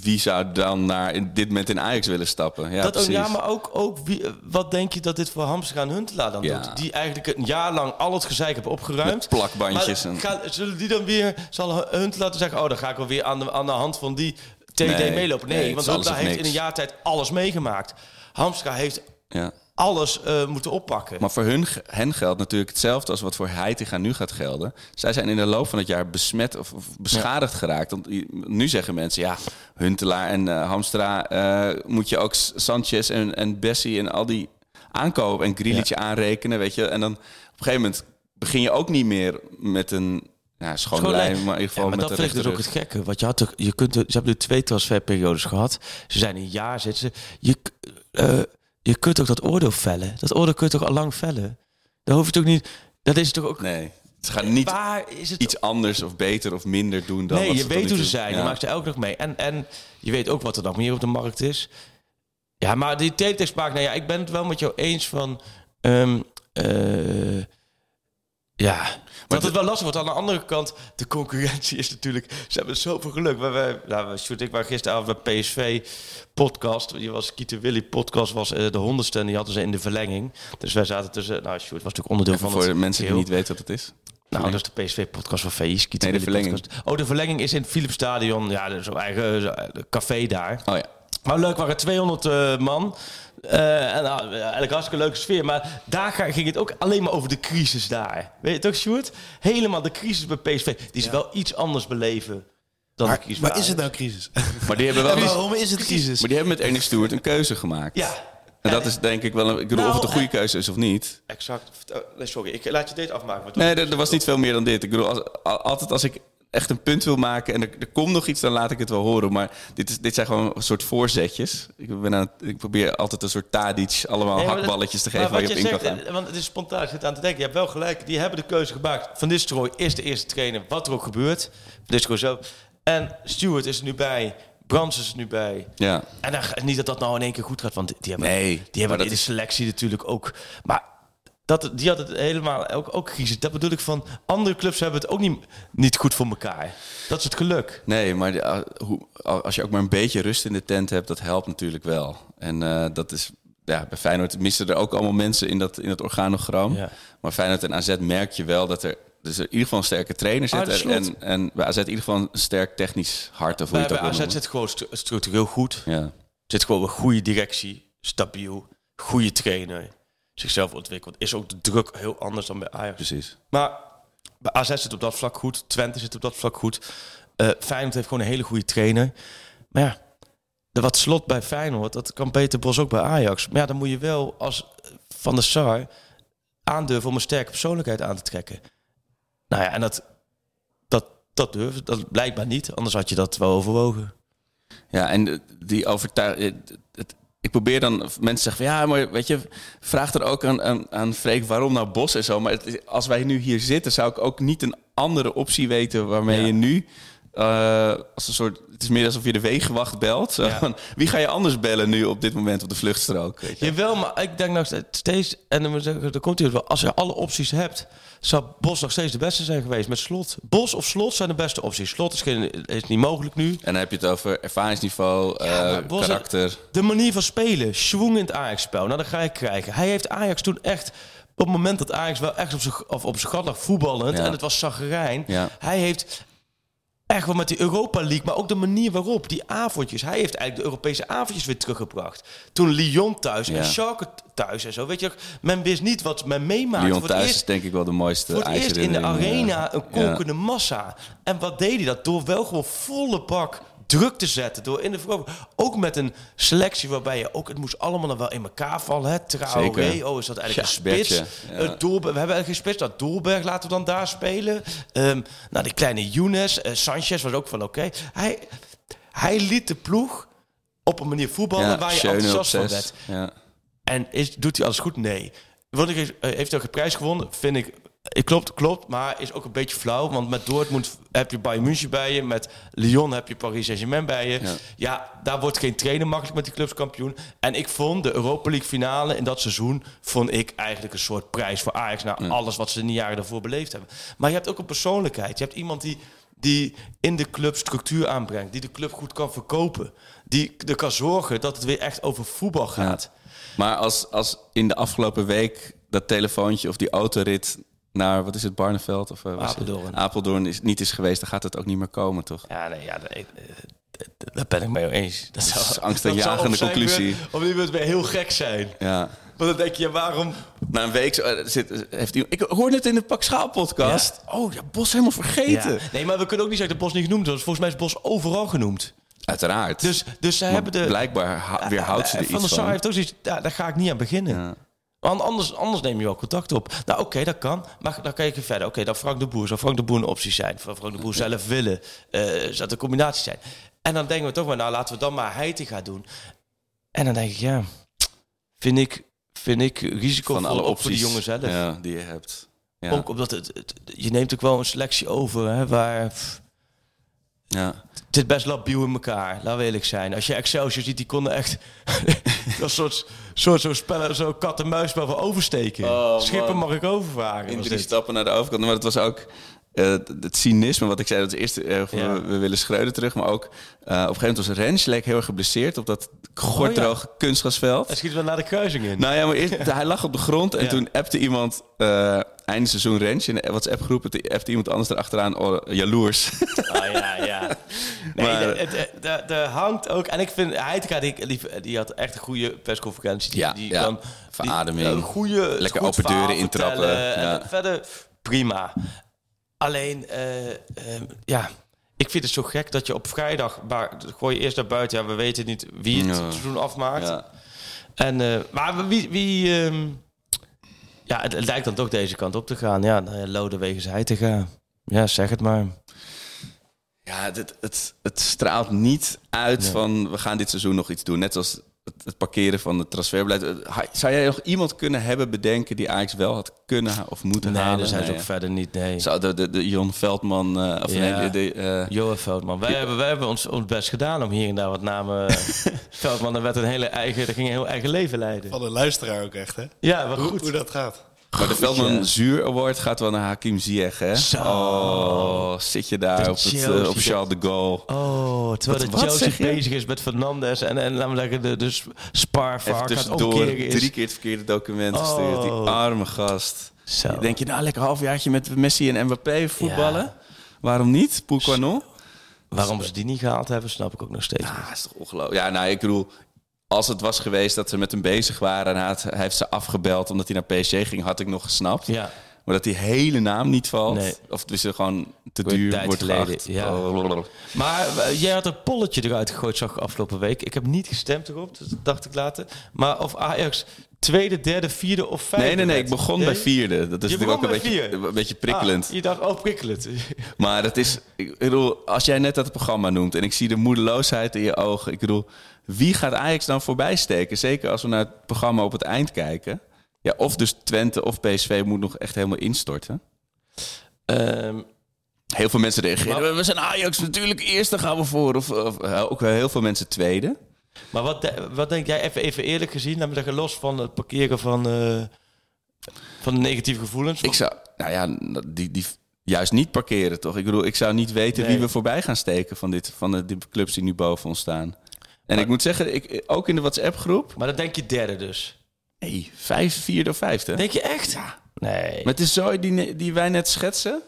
Wie zou dan naar in dit moment in Ajax willen stappen? Ja, dat ook, ja, maar ook, ook wie, wat denk je dat dit voor Hamstra en Huntelaar dan Ja. doet? Die eigenlijk een jaar lang al het gezeik hebben opgeruimd. Met plakbandjes Maar en- gaan, zullen die dan weer, zal Huntelaar te zeggen, oh, dan ga ik wel weer aan de, aan de hand van die TD Nee, meelopen. Nee, want Huntelaar heeft in een jaar tijd alles meegemaakt. Hamstra heeft Ja. Alles eh, moeten oppakken. Maar voor hun, hen geldt natuurlijk hetzelfde als wat voor Heitinga nu gaat gelden. Zij zijn in de loop van het jaar besmet of, of beschadigd geraakt. Want nu zeggen mensen, ja, Huntelaar en eh, Hamstra... eh, moet je ook Sanchez en, en Bessie en al die aankopen en Grilletje aanrekenen, weet je. En dan op een gegeven moment begin je ook niet meer met een ja, schone Gewoon lijn, maar in ieder geval Ja, maar met dat vind ik dus ook het gekke. Want je had toch, je kunt, ze hebben nu twee transferperiodes gehad. Ze zijn een jaar zitten. Je, je kunt ook dat oordeel vellen. Dat oordeel kun je toch al lang vellen. Dan hoef je toch niet. Dat is toch ook. Nee, ze gaan niet Waar is het? iets anders of beter of minder doen dan nee, wat je weet hoe ze zijn. Je Ja. maakt ze elke dag mee. En, en je weet ook wat er nog meer op de markt is. Ja, maar die teletextpagina, ja, ik ben het wel met jou eens van. ehm, eh, ja, dat het wel lastig wordt. Aan de andere kant, de concurrentie is natuurlijk... Ze hebben zoveel geluk. Wij, wij, nou, Sjoerd, ik was gisteravond bij PSV podcast. Die was Kieter Willy podcast was eh, de honderdste en die hadden ze in de verlenging. Dus wij zaten tussen... Nou, Sjoerd was natuurlijk onderdeel Even van voor het de mensen die niet weten wat het is. Nou, dat is de PSV-podcast van VI. Skeeter Nee, de Willy verlenging. podcast. Oh, de verlenging is in het Philipsstadion. Ja, dat is zo'n eigen eh, café daar. Oh ja. Maar leuk, waren 200 eh, man. Eh, en nou, eigenlijk hartstikke leuke sfeer. Maar daar ging het ook alleen maar over de crisis daar. Weet je toch, Sjoerd? Helemaal de crisis bij PSV. Die is wel iets anders beleven dan de Maar, crisis maar is het nou crisis? Maar die hebben wel... En waarom is het crisis? Maar die hebben met Ernest Stewart een keuze gemaakt. Ja, En dat is denk ik wel... Een, ik bedoel, Nou, of het een goede eh, keuze is of niet. exact. Nee, sorry, ik laat je dit afmaken. maar Nee, er, was niet veel meer dan dit. Ik bedoel, als, altijd als ik echt een punt wil maken en er, er komt nog iets, dan laat ik het wel horen. Maar dit, is, dit zijn gewoon een soort voorzetjes. Ik, ben aan het, ik probeer altijd een soort Tadic allemaal Nee, maar dat- hakballetjes te geven waar je op in kan gaan. eh, Want het is spontaan, zit aan te denken. Je hebt wel gelijk. Die hebben de keuze gemaakt. Van Nistelrooy is de eerste trainer, wat er ook gebeurt. Van Nistelrooy zo. En Stewart is er nu bij. Brams is er nu bij. Ja. En dan, niet dat dat nou in één keer goed gaat, want die hebben, Nee, die hebben dat de is- selectie natuurlijk ook. Maar Dat, die had het helemaal ook, ook kiezen. Dat bedoel ik van, andere clubs hebben het ook niet, niet goed voor elkaar. Dat is het geluk. Nee, maar de- ah, hoe, als je ook maar een beetje rust in de tent hebt, dat helpt natuurlijk wel. En eh, dat is, ja, bij Feyenoord missen er ook allemaal mensen in dat, in het organogram. Ja. Maar Feyenoord en AZ merk je wel dat er, dus er in ieder geval een sterke trainer zit. Arne en, en, bij AZ in ieder geval een sterk technisch hart. Of hoe Bij, je AZ noemen. zit gewoon stru- structureel goed. Ja, zit gewoon een goede directie, stabiel, goede trainer, zichzelf ontwikkeld. Is ook de druk heel anders dan bij Ajax. precies. Maar bij AZ zit op dat vlak goed, Twente zit op dat vlak goed. Eh Feyenoord heeft gewoon een hele goede trainer. Maar ja, de wat slot bij Feyenoord, dat kan Peter Bos ook bij Ajax. Maar ja, dan moet je wel als Van der Sar aandurven om een sterke persoonlijkheid aan te trekken. Nou ja, en dat, dat, dat durft, dat blijkbaar niet. Anders had je dat wel overwogen. Ja, en eh, die overtuiging. Ik probeer dan mensen zeggen van ja, maar weet je, vraag er ook aan, aan, aan Freek waarom nou Bos en zo. Maar het, als wij nu hier zitten, zou ik ook niet een andere optie weten waarmee Ja. je nu. Eh, als een soort, het is meer alsof je de wegenwacht belt. Ja. wie ga je anders bellen nu op dit moment op de vluchtstrook? Weet je? Jawel, maar ik denk nog steeds, en dan zeggen, dan komt hij wel, als je alle opties hebt, zou Bos nog steeds de beste zijn geweest met Slot. Bos of Slot zijn de beste opties. Slot is, geen, is niet mogelijk nu. En dan heb je het over ervaringsniveau, eh, Bos- karakter. De manier van spelen, schwung in het Ajax-spel, nou dat ga ik krijgen. Hij heeft Ajax toen echt, op het moment dat Ajax wel echt op zijn of op zijn gat lag voetballend, Ja. en het was Zagerijn, Ja. hij heeft echt wel met die Europa League, maar ook de manier waarop, die avondjes. Hij heeft eigenlijk de Europese avondjes weer teruggebracht. Toen Lyon thuis en. Schalke thuis en zo. Weet je, men wist niet wat men meemaakte. Lyon Voor thuis eerst- is denk ik wel de mooiste voor het eerst in de arena een kolkende massa. En wat deed hij dat? Door wel gewoon volle bak druk te zetten. Door in de verovering. Ook met een selectie waarbij je ook... Het moest allemaal nog wel in elkaar vallen. Hè? Traoré, oh is dat eigenlijk Ja, een spits? Bertje, ja. Eh, Doelberg, we hebben eigenlijk geen spits. Nou, Doelberg laten we dan daar spelen. Ehm nou, die kleine Younes. eh, Sanchez was ook van oké. Hij, hij liet de ploeg op een manier voetballen Ja, waar je enthousiast van werd. En is, doet hij alles goed? Nee. Word ik, eh, heeft hij ook een prijs gewonnen? Vind ik. Klopt, klopt, maar is ook een beetje flauw. Want met Dortmund heb je Bayern München bij je. Met Lyon heb je Paris Saint-Germain bij je. Ja. Ja. daar wordt geen trainer makkelijk met die clubs kampioen. En ik vond de Europa League finale in dat seizoen... vond ik eigenlijk een soort prijs voor Ajax... na alles wat ze in de jaren daarvoor beleefd hebben. Maar je hebt ook een persoonlijkheid. Je hebt iemand die, die in de club structuur aanbrengt. Die de club goed kan verkopen. Die er kan zorgen dat het weer echt over voetbal gaat. Maar als, als in de afgelopen week dat telefoontje of die autorit naar, wat is het, Barneveld? Of, het? Apeldoorn. Apeldoorn is, niet is geweest, dan gaat het ook niet meer komen, toch? Ja, nee, ja, nee, eh, daar ben ik mee eens. Dat, zou, is angstaanjagende dat conclusie. beurt- Op die beurt weer heel gek zijn. Ja. Want dan denk je, ja, waarom... Na een week eh, zit, heeft iemand, ik hoorde het in de Pak Schaal podcast. Oh, ja, Bos helemaal vergeten. Ja. Nee, maar we kunnen ook niet zeggen dat Bos niet genoemd was. Volgens mij is Bos overal genoemd. Uiteraard. Dus, dus Maar hebben de... Blijkbaar weerhoudt ze er Eh, Van iets der Sar van. heeft ook zoiets... Ja, daar ga ik niet aan beginnen. Want anders, anders neem je wel contact op. Nou, oké, dat kan. Maar dan kijk je verder. Oké, dan Frank de Boer. Zou Frank de Boer een optie zijn? Zou Frank de Boer zelf willen? Eh zou het een combinatie zijn? En dan denken we toch maar, nou, laten we dan maar Heiti gaan doen. En dan denk ik, ja, vind ik, vind ik risicovol Van alle opties voor die jongen zelf. Ja, die je hebt. Ja. Ook omdat het, het- je neemt ook wel een selectie over, hè, waar... pff, ja. het zit best labiel in elkaar, laten we eerlijk zijn. Als je Excelsior ziet, die konden echt... dat soort, soort zo spellen, zo kat-en-muisspel van oversteken. Oh, Schippen mag ik overvragen. In drie dit. stappen naar de overkant. Maar het was ook eh, het cynisme wat ik zei. Dat is eerst Ja. we, we willen Schreuder terug. Maar ook eh, op een gegeven moment was Rens leek heel erg geblesseerd op dat gorddroge kunstgrasveld. Hij schiet wel naar de kruising in. Nou ja, maar eerst, hij lag op de grond en Ja. toen appte iemand eh einde seizoen Rens in de WhatsApp-groep. Appte iemand anders erachteraan, oh, jaloers. Ah, ja, ja. Nee, de- de hangt ook... En ik vind, Heitinga, die, die, die had echt een goede persconferentie. Die, Ja, die ja. kan... Verademing. Die, een goede, Lekker goed open deuren intrappen, ja. verder, prima. Alleen, eh, eh, ja... Ik vind het zo gek dat je op vrijdag... Maar, gooi je eerst naar buiten. Ja, we weten niet wie het Ja. seizoen afmaakt. ja. En, eh, maar wie... wie ehm, ja, het, het lijkt dan toch deze kant op te gaan. Ja, ja, Lodewegen hij te gaan. Ja, zeg het maar. Ja, het, het, het straalt niet uit van we gaan dit seizoen nog iets doen. Net als het, het parkeren van het transferbeleid. Eh, Zou jij nog iemand kunnen hebben bedenken die Ajax wel had kunnen of moeten Nee, halen? daar zijn ze Nee, ook verder niet. Nee. Zou de, de, de Jon Veldman, eh, of Ja. nee, de, de, eh, Johan Veldman. Wij, hebben, wij hebben ons, ons best gedaan om hier en daar wat namen. Veldman, er werd een hele eigen, er ging een heel eigen leven leiden. Van een luisteraar ook echt, hè? Ja, wat Hoe, goed. hoe dat gaat. Maar de Veldman Zuur Award gaat wel naar Hakim Ziyech, hè? Zo. Oh, zit je daar De op, het, eh, op Charles de Gaulle. Oh, terwijl de Chelsea bezig is met Fernandes en, en laten we zeggen, de, aan het tussendoor omkeren is. drie keer het verkeerde document Oh. gestuurd. Die arme gast. Zo. Denk je nou lekker halfjaartje met Messi en Mbappé voetballen? Ja. Waarom niet? Pourquoi non? Waarom ze die niet gehaald hebben, snap ik ook nog steeds. Ah, niet. is toch ongelooflijk. Ja, nou, ik bedoel, als het was geweest dat ze met hem bezig waren en hij, had- hij heeft ze afgebeld omdat hij naar PSG ging, had ik nog gesnapt. Ja. Maar dat die hele naam niet valt, Nee. of dus er gewoon te duur wordt geleden, geacht. ja. Maar eh, jij had een polletje eruit gegooid, zag ik afgelopen week. Ik heb niet gestemd erop, dus dat dacht ik later. Maar of Ajax tweede, derde, vierde of vijfde Nee, nee, nee, ik begon Nee? bij vierde. Dat is Je natuurlijk ook een beetje, vier? een beetje prikkelend. Ah, je dacht, oh, prikkelend. Maar het is, ik bedoel, als jij net dat programma noemt en ik zie de moedeloosheid in je ogen. Ik bedoel, wie gaat Ajax dan voorbij steken? Zeker als we naar het programma op het eind kijken. Ja, of dus Twente of PSV moet nog echt helemaal instorten. Ehm, Heel veel mensen reageren. We zijn Ajax natuurlijk eerste gaan we voor. Of, of eh, ook wel heel veel mensen tweede. maar wat, de- wat denk jij, even, even eerlijk gezien, zeggen, los van het parkeren van, eh, van de negatieve gevoelens. Ik zou, nou ja, die, die juist niet parkeren toch? Ik bedoel, ik zou niet weten Nee. wie we voorbij gaan steken van, dit, van de, clubs die nu boven ons staan. En ik moet zeggen, ik, ook in de WhatsApp-groep. Maar dan denk je derde dus. Nee, vijf, vierde of vijfde. Denk je echt? Nee. Maar het is zo die, die wij net schetsen.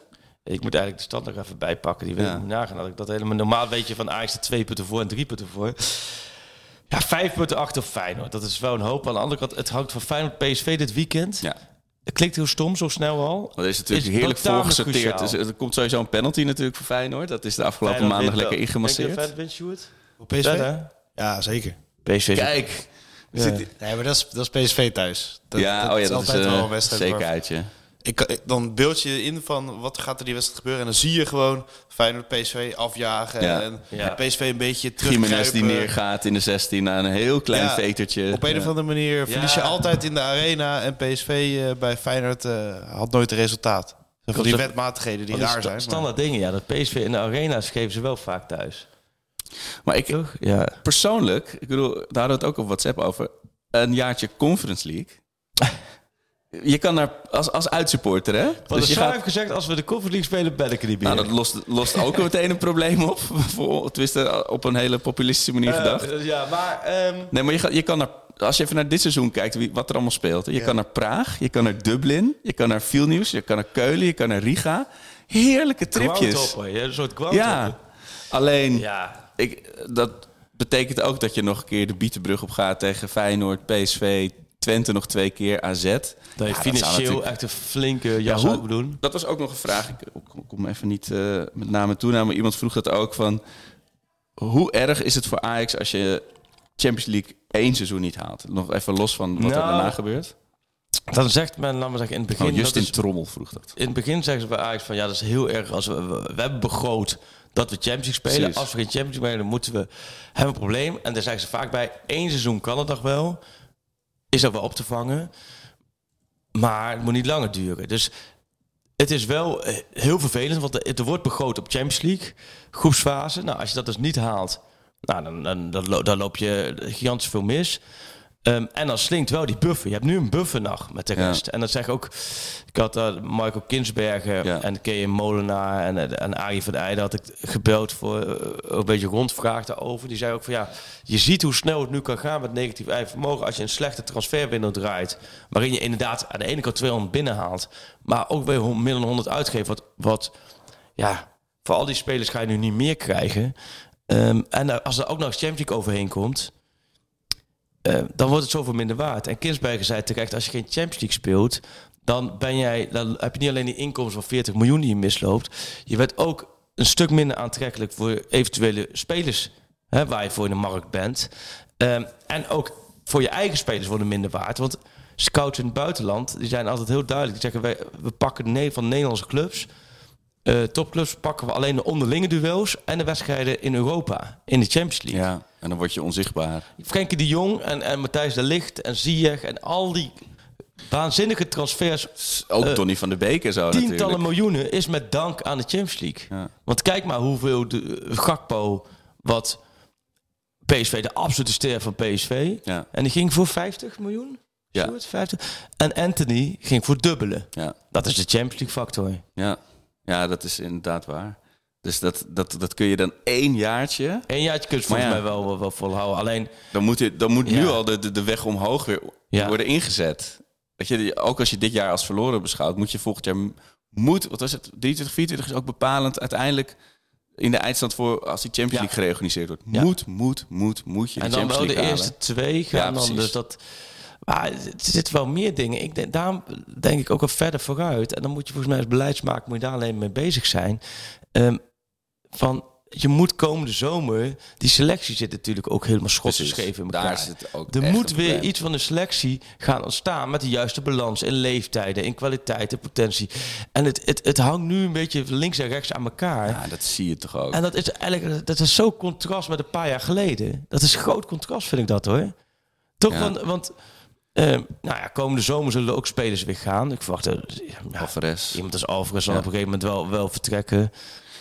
Ik moet eigenlijk de stand nog even bijpakken. Die wil Ja. ik nagaan. Dat ik dat helemaal normaal weet je van Ajax er twee punten voor en drie punten voor. Ja, vijf punten achter Feyenoord. Dat is wel een hoop. Aan de andere kant, het hangt van Feyenoord PSV dit weekend. Ja. Het klinkt heel stom, zo snel al. Dat is natuurlijk Is heerlijk voorgesorteerd. Dus er komt sowieso een penalty natuurlijk voor Feyenoord. Dat is de afgelopen Feyenoord maandag lekker wel. Denk je ingemasseerd. dat Feyenoord wint, Sjoerd? PSV? Ja? Ja, zeker. PSV is- Kijk. Ja. Zit die- Nee, maar dat is, dat is PSV thuis. Dat, ja, oh ja, dat is altijd wel eh, een wedstrijd. zekerheidje. Ik, dan beeld je in van wat gaat er die wedstrijd gebeuren. En dan zie je gewoon Feyenoord PSV afjagen. Ja. En Ja. PSV een beetje Jiménez die neergaat in de 16 na een heel klein Ja, vetertje. Op een Ja. of andere manier verlies je altijd in de arena. En PSV eh, bij Feyenoord eh, had nooit een resultaat. Dat Van die Dat- wetmatigheden die raar sta- zijn. maar- Standaard dingen, ja. Dat PSV in de arena's geven ze wel vaak thuis. Maar ik, Toch? Ja. persoonlijk, ik bedoel, daar hadden we het ook op WhatsApp over. Een jaartje Conference League. Je kan daar als, als uitsupporter, hè? Van dus je gaat, heeft gezegd, als we de Conference League spelen, ben ik er niet meer. nou, dat lost, lost ook meteen een probleem op. Voor, tenminste, op een hele populistische manier gedacht. Eh, ja, maar... ehm, Nee, maar je, je kan naar, als je even naar dit seizoen kijkt, wie, wat er allemaal speelt. Je kan naar Praag, je kan naar Dublin, je kan naar Vilnius, je kan naar Keulen, je kan naar Riga. Heerlijke tripjes. Ja, een soort. Ja, alleen Ja. Ik, dat betekent ook dat je nog een keer de Bietenbrug op gaat tegen Feyenoord, PSV, Twente nog twee keer, AZ. Dat je Ja, financieel natuurlijk- echt een flinke jas hoe- moet doen. Dat was ook nog een vraag. Ik kom- even niet eh, met name en toename. maar Iemand vroeg dat ook van... Hoe erg is het voor Ajax als je Champions League één seizoen niet haalt? Nog even los van wat er Nou, daarna gebeurt. Dan zegt men, laten we zeggen, in het begin... Oh, dat Justin Trommel vroeg dat. in het begin zeggen ze bij Ajax van ja, dat is heel erg als we, we, we hebben begroot dat we Champions League spelen. Precies. Als we geen Champions League spelen, dan moeten we hebben we een probleem. En daar zeggen ze vaak bij één seizoen kan het nog wel, is dat wel op te vangen, maar het moet niet langer duren. Dus het is wel eh, heel vervelend, want er, wordt begroot op Champions League groepsfase. Nou, als je dat dus niet haalt, nou, dan, dan, dan, dan loop je gigantisch veel mis. Ehm, en dan slinkt wel die buffer. Je hebt nu een buffer nog met de Ja. rest. En dat zeg ik ook. Ik had uh, Michael Kinsberger Ja. en Kees Molenaar en, eh, en Arie van Eijden had ik gebeld voor eh, een beetje rondvraag daarover. Die zei ook van ja, je ziet hoe snel het nu kan gaan met negatief eigen vermogen als je een slechte transferwindow draait. Waarin je inderdaad aan de ene kant 200 binnenhaalt, maar ook weer meer dan 100 uitgeeft. Wat, wat ja, voor al die spelers ga je nu niet meer krijgen. Ehm, en als er ook nog eens Champions League overheen komt, eh, dan wordt het zoveel minder waard. En Kinsberger zei terecht, als je geen Champions League speelt, dan, ben jij, dan heb je niet alleen die inkomsten van 40 miljoen die je misloopt. Je bent ook een stuk minder aantrekkelijk voor eventuele spelers hè, waar je voor in de markt bent. Ehm, en ook voor je eigen spelers worden minder waard. Want scouts in het buitenland die zijn altijd heel duidelijk. Die zeggen, wij, we pakken nee van Nederlandse clubs. Eh, topclubs pakken we alleen de onderlinge duels en de wedstrijden in Europa, in de Champions League. Ja, en dan word je onzichtbaar. Frenkie de Jong en, en Matthijs de Ligt en Ziyech en al die waanzinnige transfers, Ook Eh, Tony van de Beek en zo tientallen natuurlijk. miljoenen, is met dank aan de Champions League. Ja. Want kijk maar hoeveel de Gakpo, wat PSV, de absolute ster van PSV, Ja. en die ging voor 50 miljoen, Ja. Stewart, vijfde. En Anthony ging voor dubbele. Ja. Dat is de Champions League factor. Ja. Ja, dat is inderdaad waar. Dus dat, dat, dat kun je dan één jaartje... Eén jaartje kun je volgens ja. mij wel, wel, wel volhouden. Alleen, Dan moet, het- dan moet nu al de, de, de weg omhoog weer Ja. worden ingezet. Weet je, ook als je dit jaar als verloren beschouwt, moet je volgend jaar moet, wat was het, 23, 24 is ook bepalend uiteindelijk in de eindstand voor als die Champions. League gereorganiseerd wordt. Moet, moet, moet, moet je en dan wel de eerste twee gaan Ja, dan. Dus dat... Maar er zitten wel meer dingen. Ik denk, daarom denk ik ook al verder vooruit. En dan moet je volgens mij als beleidsmaker moet je daar alleen mee bezig zijn. Ehm, van, je moet komende zomer... Die selectie zit natuurlijk ook helemaal schot Precies. geschreven in Daar elkaar. zit ook Er moet weer iets van de selectie gaan ontstaan met de juiste balans in leeftijden, in kwaliteit en potentie. En het, het, het hangt nu een beetje links en rechts aan elkaar. Ja, dat zie je toch ook. En dat is eigenlijk dat is zo contrast met een paar jaar geleden. Dat is groot contrast, vind ik dat hoor. Toch, Ja. want, want eh, nou ja, komende zomer zullen er ook spelers weer gaan. Ik verwacht eh, ja, Alvarez. iemand als Alvarez zal Ja. op een gegeven moment wel, wel vertrekken.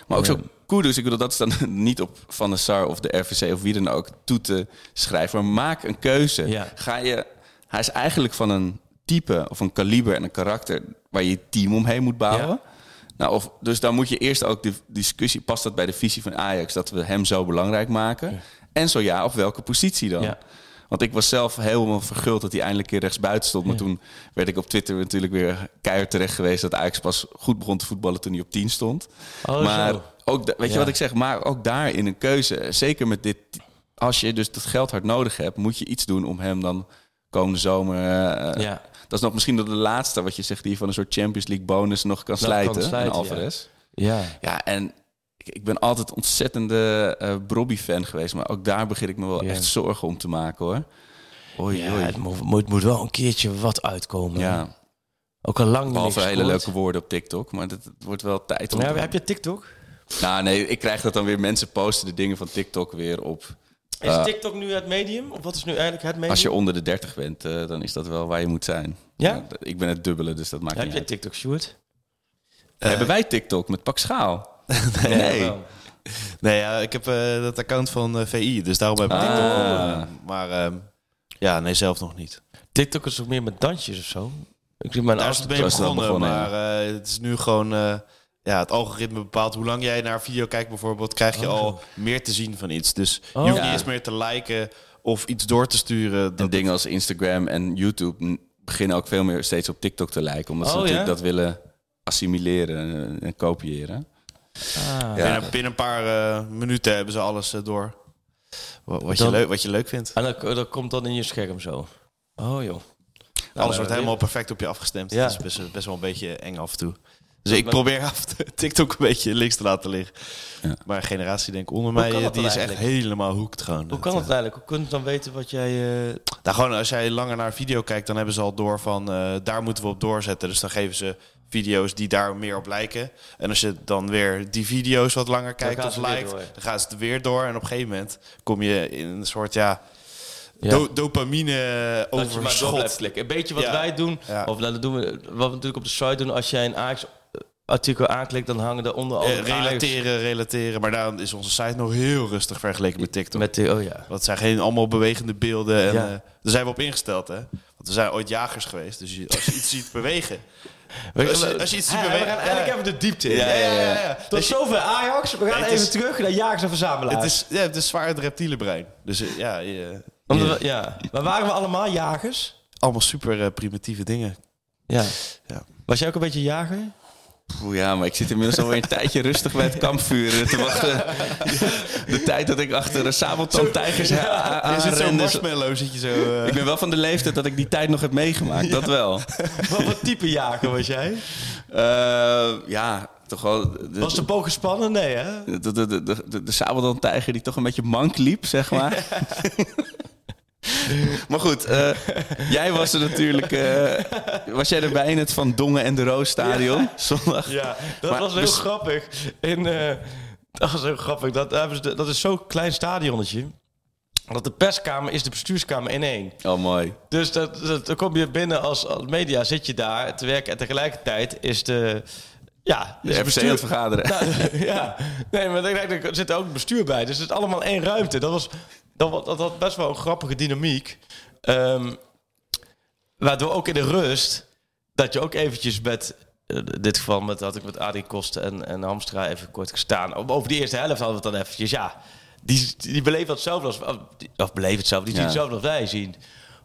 Maar ook zo Kudus, ik bedoel, dat is dan niet op Van der Sar of de RVC of wie dan ook toe te schrijven. Maar maak een keuze. Ja. Ga je, hij is eigenlijk van een type of een kaliber en een karakter waar je je team omheen moet bouwen. Ja. Nou, of, dus dan moet je eerst ook de discussie, past dat bij de visie van Ajax, dat we hem zo belangrijk maken? En zo ja, op welke positie dan? Ja. Want ik was zelf helemaal verguld dat hij eindelijk een keer rechtsbuiten stond. Maar toen werd ik op Twitter natuurlijk weer keihard terecht geweest... dat Ajax pas goed begon te voetballen toen hij op 10 stond. Oh, maar zo. ook, weet je Ja. wat ik zeg? Maar ook daarin een keuze. Zeker met dit... Als je dus dat geld hard nodig hebt... moet je iets doen om hem dan komende zomer... eh, Ja. Dat is nog misschien de laatste wat je zegt... die van een soort Champions League bonus nog kan slijten. Alvarez. Ja. Ja, en ik, ik ben altijd ontzettende eh Brobby-fan geweest. Maar ook daar begin ik me wel Ja. echt zorgen om te maken, hoor. Oei, Ja, oei. het moet, moet, moet wel een keertje wat uitkomen. Ja, Ook al lang niet behalve hele leuke woorden op TikTok. Maar het, het wordt wel tijd om... Ja, heb je TikTok? Nou nee, ik krijg dat dan weer... Mensen posten de dingen van TikTok weer op... Is Eh, TikTok nu het medium? Of wat is nu eigenlijk het medium? Als je onder de 30 bent, eh, dan is dat wel waar je moet zijn. Ja? ik ben het dubbele, dus dat maakt Heb niet je uit. TikTok, Stuart? Hebben wij TikTok met Pak Schaal? Nee, nee ja, ik heb eh, dat account van eh, VI, dus daarom heb ik Ah. TikTok. maar ehm, ja, nee, zelf nog niet. TikTok is ook meer met dansjes of zo. Ik zie mijn Daar is het mee begonnen, begonnen, maar eh, het is nu gewoon... eh, ja, het algoritme bepaalt hoe lang jij naar een video kijkt bijvoorbeeld, krijg je Oh, al meer te zien van iets. Dus Oh. je hoeft Ja. niet eens meer te liken of iets door te sturen. En dingen als Instagram en YouTube beginnen ook veel meer steeds op TikTok te lijken. Omdat ze Oh, natuurlijk ja? dat willen assimileren en, en kopiëren. Ah. Ja. binnen, binnen een paar eh, minuten hebben ze alles eh, door. Wat, wat, je leuk, wat je leuk vindt. En dat, dat komt dan in je scherm zo. Oh joh. Alles nou, wordt helemaal perfect op je afgestemd. Ja. Dat is best, best wel een beetje eng af en toe. Dus ik probeer af TikTok een beetje links te laten liggen. Ja. Maar een generatie denk ik onder Hoe mij, eh, die is echt helemaal hoekt gewoon. Hoe kan het eigenlijk? Hoe kun je dan weten wat jij... eh, Nou, gewoon als jij langer naar een video kijkt, dan hebben ze al door van eh, daar moeten we op doorzetten. Dus dan geven ze video's die daar meer op lijken. En als je dan weer die video's wat langer kijkt of lijkt, dan gaan ze er weer door. En op een gegeven moment kom je in een soort ja, Ja. do- dopamine dat je maar door overschot. blijft klikken. Een beetje wat Ja. wij doen. Ja. Of nou, dat doen we, wat we natuurlijk op de site doen. Als jij een Ajax artikel aanklikt, dan hangen er onder Eh, Ajax relateren, relateren. Maar daarom is onze site nog heel rustig vergeleken met TikTok. Met de, oh ja. Want het zijn geen allemaal bewegende beelden. En, Ja. eh, daar zijn we op ingesteld, hè? Want we zijn ooit jagers geweest. Dus als je iets ziet bewegen. Als je, als je iets ziet we gaan eigenlijk even de diepte in. Ja, ja, ja, ja. Tot zover Ajax. We gaan even is- terug naar jagers en verzamelaars. Het is, ja, het is zwaar het reptiele brein. Dus eh, ja, je- Omdat we- ja. Maar waren we allemaal jagers? allemaal super eh, primitieve dingen. Ja. Ja. Was jij ook een beetje jager? Oeh, ja, maar ik zit inmiddels alweer een tijdje rustig bij het kampvuur eh, te wachten. De tijd dat ik achter de sabeltandtijgers je zit zo zit je zo... eh, Ik ben wel van de leeftijd dat ik die tijd nog heb meegemaakt, dat wel. Wat type jager was jij? Eh, ja, toch wel... De, Was de boog gespannen? Nee, hè? de, de, de, de, de, de sabeltandtijger die toch een beetje mank liep, zeg maar. maar goed, eh, jij was er natuurlijk... eh, was jij erbij in het Van Dongen en de Roos stadion? Zondag? Ja, dat Maar was heel dus- grappig. In, eh, dat was heel grappig. Dat, dat is zo'n klein stadionnetje. Dat de perskamer is de bestuurskamer in één. Oh, mooi. Dus dat, dat, dan kom je binnen als, als media, zit je daar te werken. En tegelijkertijd is de... Ja, De aan het vergaderen. Nou, ja, nee, maar er zit er ook het bestuur bij. Dus het is allemaal één ruimte. Dat, was, dat, dat had best wel een grappige dynamiek. Ehm, Waardoor ook in de rust, dat je ook eventjes met, eh, in dit geval met, had ik met Adrie Kosten en, en Hamstra even kort gestaan. Over die eerste helft hadden we het dan eventjes, ja. Die, die beleven dat zelf als, of, beleven het zelf, die zien Ja. het zelf als wij zien.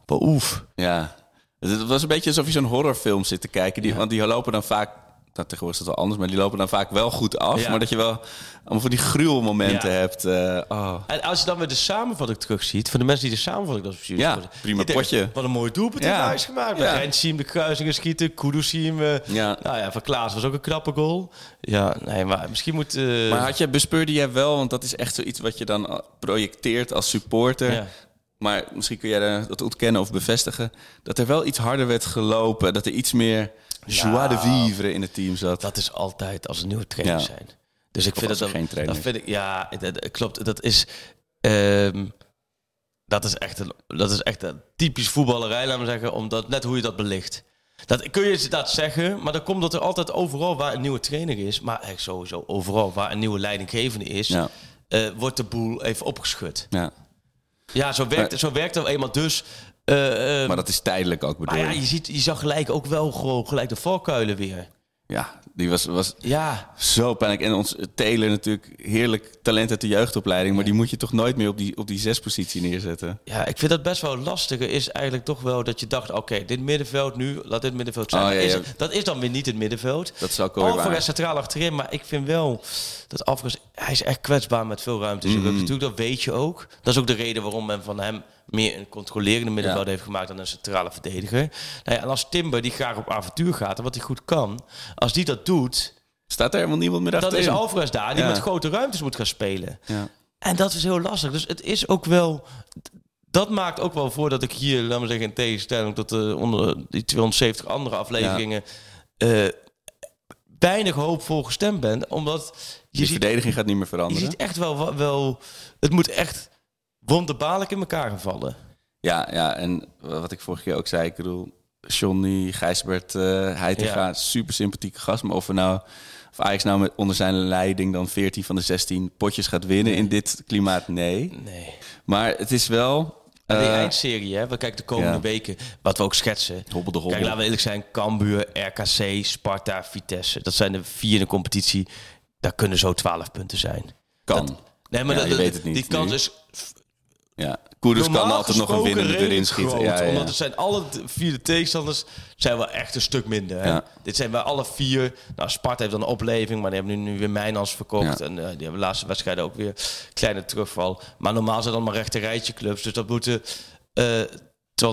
Maar oef. Ja. Het was een beetje alsof je zo'n horrorfilm zit te kijken. Die, Want die lopen dan vaak... Nou, tegenwoordig is het wel anders, maar die lopen dan vaak wel goed af. Ja. Maar dat je wel allemaal van die gruwelmomenten Ja. hebt. eh, oh. En als je dan weer de samenvatting terugziet, van de mensen die de samenvatting dat precies Ja, worden, prima potje. Wat een mooi doelpunt Ja. heeft hij gemaakt. Ja. Zien de kruisingen schieten, Kudus zien eh, Ja. Nou ja, van Klaas was ook een knappe goal. Ja, nee, maar misschien moet... eh, Maar had je, bespeurde jij wel, want dat is echt zoiets wat je dan projecteert als supporter. Ja. Maar misschien kun jij dat ontkennen of bevestigen. Dat er wel iets harder werd gelopen. Dat er iets meer joie de vivre in het team zat. Dat is altijd als er nieuwe trainers Ja. zijn. Dus ik Of vind dat, er geen trainer dat vind ik, ja, dat, klopt. Dat is, ehm, dat is echt een, dat is echt een typisch voetballerij, laten we zeggen, omdat net hoe je dat belicht. Dat kun je dat zeggen, maar dan komt dat er altijd overal waar een nieuwe trainer is, maar echt sowieso overal waar een nieuwe leidinggevende is, Ja. eh, wordt de boel even opgeschud. Ja. Ja, zo werkt, Maar- zo werkt eenmaal. Dus, eh, eh, Maar dat is tijdelijk ook bedoel maar ja, je. ziet, je zag gelijk ook wel gewoon gelijk de valkuilen weer. Ja, die was, was Ja, zo pijnlijk. En ons Taylor natuurlijk heerlijk talent uit de jeugdopleiding. Maar die moet je toch nooit meer op die, op die zespositie neerzetten. Ja, ik vind dat best wel lastiger. Is eigenlijk toch wel dat je dacht: oké, dit middenveld nu, laat dit middenveld zijn. Oh, ja, Is dat is dan weer niet het middenveld. Dat ook alweer Alvarez centraal achterin, maar ik vind wel dat Alvarez, hij is echt kwetsbaar met veel ruimte. Mhm. Natuurlijk, dat weet je ook. Dat is ook de reden waarom men van hem meer een controlerende middenveld heeft gemaakt dan een centrale verdediger. Nou ja, en als Timber, die graag op avontuur gaat en wat hij goed kan, als die dat doet, Staat er helemaal niemand meer dan achterin. is Alvarez daar die Ja. met grote ruimtes moet gaan spelen. Ja. En dat is heel lastig. Dus het is ook wel. Dat maakt ook wel voor dat ik hier, laten we zeggen, in tegenstelling tot de, onder die 270 andere afleveringen. eh, weinig hoopvol gestemd ben. Omdat je Die ziet, verdediging gaat niet meer je veranderen. ziet echt wel, wel. Het moet echt wonderbaarlijk in elkaar gaan vallen. Ja, ja, en wat ik vorige keer ook zei, ik bedoel, Johnny, Gijsbert, eh Heitinga, Ja. super sympathieke gast. Maar of we nou, of Ajax nou met, onder zijn leiding dan 14 van de 16 potjes gaat winnen in dit klimaat, nee. Nee. Maar het is wel... die eh, eindserie, hè, we kijken de komende ja. weken, wat we ook schetsen. Hobbel de hobbel. Kijk, laten we eerlijk zijn, Cambuur, RKC, Sparta, Vitesse. Dat zijn de vier in de competitie. Daar kunnen zo 12 punten zijn. kan. Nee, maar Ja, dat, weet het niet die kans nu. is Ja, Koerders kan altijd nog een winnende erin schieten. groot, Ja. Omdat het zijn alle vier de tegenstanders zijn wel echt een stuk minder. Hè? Ja. Dit zijn bij alle vier. Nou, Sparta heeft dan een opleving, maar die hebben nu, nu weer Mijnans verkocht. En eh, die hebben de laatste wedstrijden ook weer kleine terugval. Maar normaal zijn dan maar rechte rijtje clubs. Dus dat moeten eh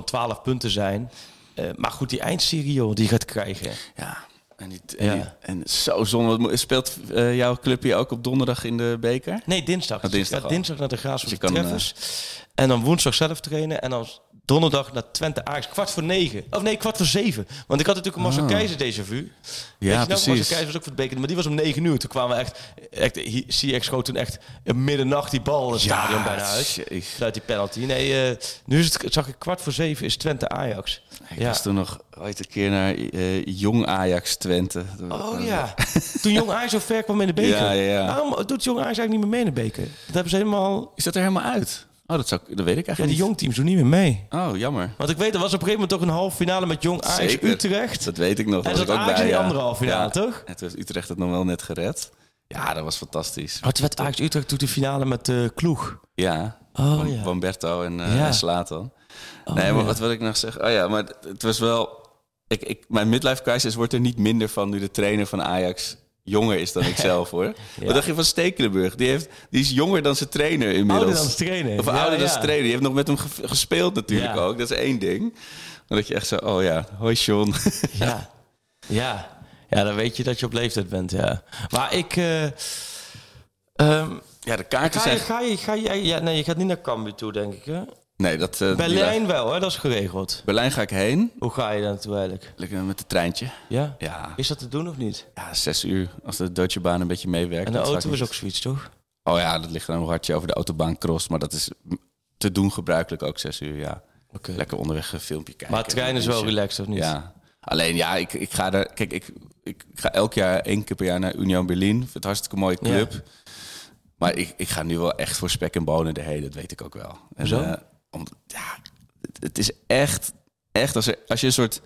12 punten zijn. Eh, maar goed, die eindserie joh, die gaat krijgen. Ja, en, die, en, Ja. en zo zonde. Speelt eh, jouw clubje ook op donderdag in de beker? Nee, dinsdag. Oh, Dus dinsdag dinsdag naar de Graafschap Dus je kan, Treffers. En dan woensdag zelf trainen. En dan donderdag naar Twente Ajax. Kwart voor negen. Of nee, kwart voor zeven. Want ik had natuurlijk een Marcel Oh. Keizer déjà vu. Je Ja, nog? precies. Marcel Keizer was ook voor het beker. Maar die was om negen uur. Toen kwamen we echt... echt hi- CX schoot toen echt middernacht die bal in het stadion bijna uit. Vanuit die penalty. Nee, eh, nu is het, zag ik kwart voor zeven is Twente Ajax. Ik Ja. was toen nog ooit een keer naar eh, Jong Ajax Twente. Oh ja. Toen Jong Ajax zo ver kwam in de beker. Ja, ja, ja. Waarom doet Jong Ajax eigenlijk niet meer mee in de beker? Dat hebben ze helemaal... Is dat er helemaal uit? Oh, dat, zou, ik- dat weet ik Ja, eigenlijk die niet. jongteams doen niet meer mee. Oh, jammer. Want ik weet, er was op een gegeven moment toch een halve finale met Jong Ajax. Utrecht. Dat weet ik nog. En was zat ik ook Ajax bij, in die ja. andere halve finale, Ja. toch? En toen heeft Utrecht het nog wel net gered. Ja, dat was fantastisch. Wat werd Ajax Utrecht toen de finale met de Kloeg? Ja. Oh, Van ja. Wamberto en, eh Ja. en Slatan. Oh, nee, maar ja. wat wil ik nog zeggen? Oh ja, maar het- het was wel... Ik, ik, mijn midlife crisis wordt er niet minder van nu de trainer van Ajax jonger is dan ik zelf, hoor. Wat dacht je van Stekelenburg? Die, heeft, die is jonger dan zijn trainer inmiddels. Ouder dan zijn trainer. Of Ja, ouder dan ja. zijn trainer. Die heeft nog met hem ge- gespeeld natuurlijk Ja. ook. Dat is één ding. Maar dat je echt zo... Oh ja, hoi John. Ja. ja. Ja, dan weet je dat je op leeftijd bent, ja. Maar ik... ehm, ja, de kaarten ga, je, zijn... ga, je, ga je... Ja, nee, je gaat niet naar Cambuur toe, denk ik, hè? Nee, dat... eh, die- Berlijn wel, hè? Dat is geregeld. Berlijn ga ik heen. Hoe ga je daar naartoe eigenlijk? Lekker met het treintje. Ja? Ja, Is dat te doen of niet? ja zes uur. Als de Deutsche Bahn een beetje meewerkt. En de dan auto zou ik is niet- ook zoiets, toch? Oh ja, dat ligt dan hoe hard je over de autobaan cross. Maar dat is te doen gebruikelijk ook zes uur, ja. Oké. Lekker onderweg een filmpje kijken. Maar trein is wel relaxed, of niet? Ja. Alleen ja, ik, ik ga daar... Kijk, ik, ik ga elk jaar, één keer per jaar naar Union Berlin. Vind het een hartstikke mooie club. Maar ik, ik ga nu wel echt voor spek en bonen erheen. Dat weet ik ook wel. En, Zo? eh, om, ja, het, het is echt echt, als, er, als je een soort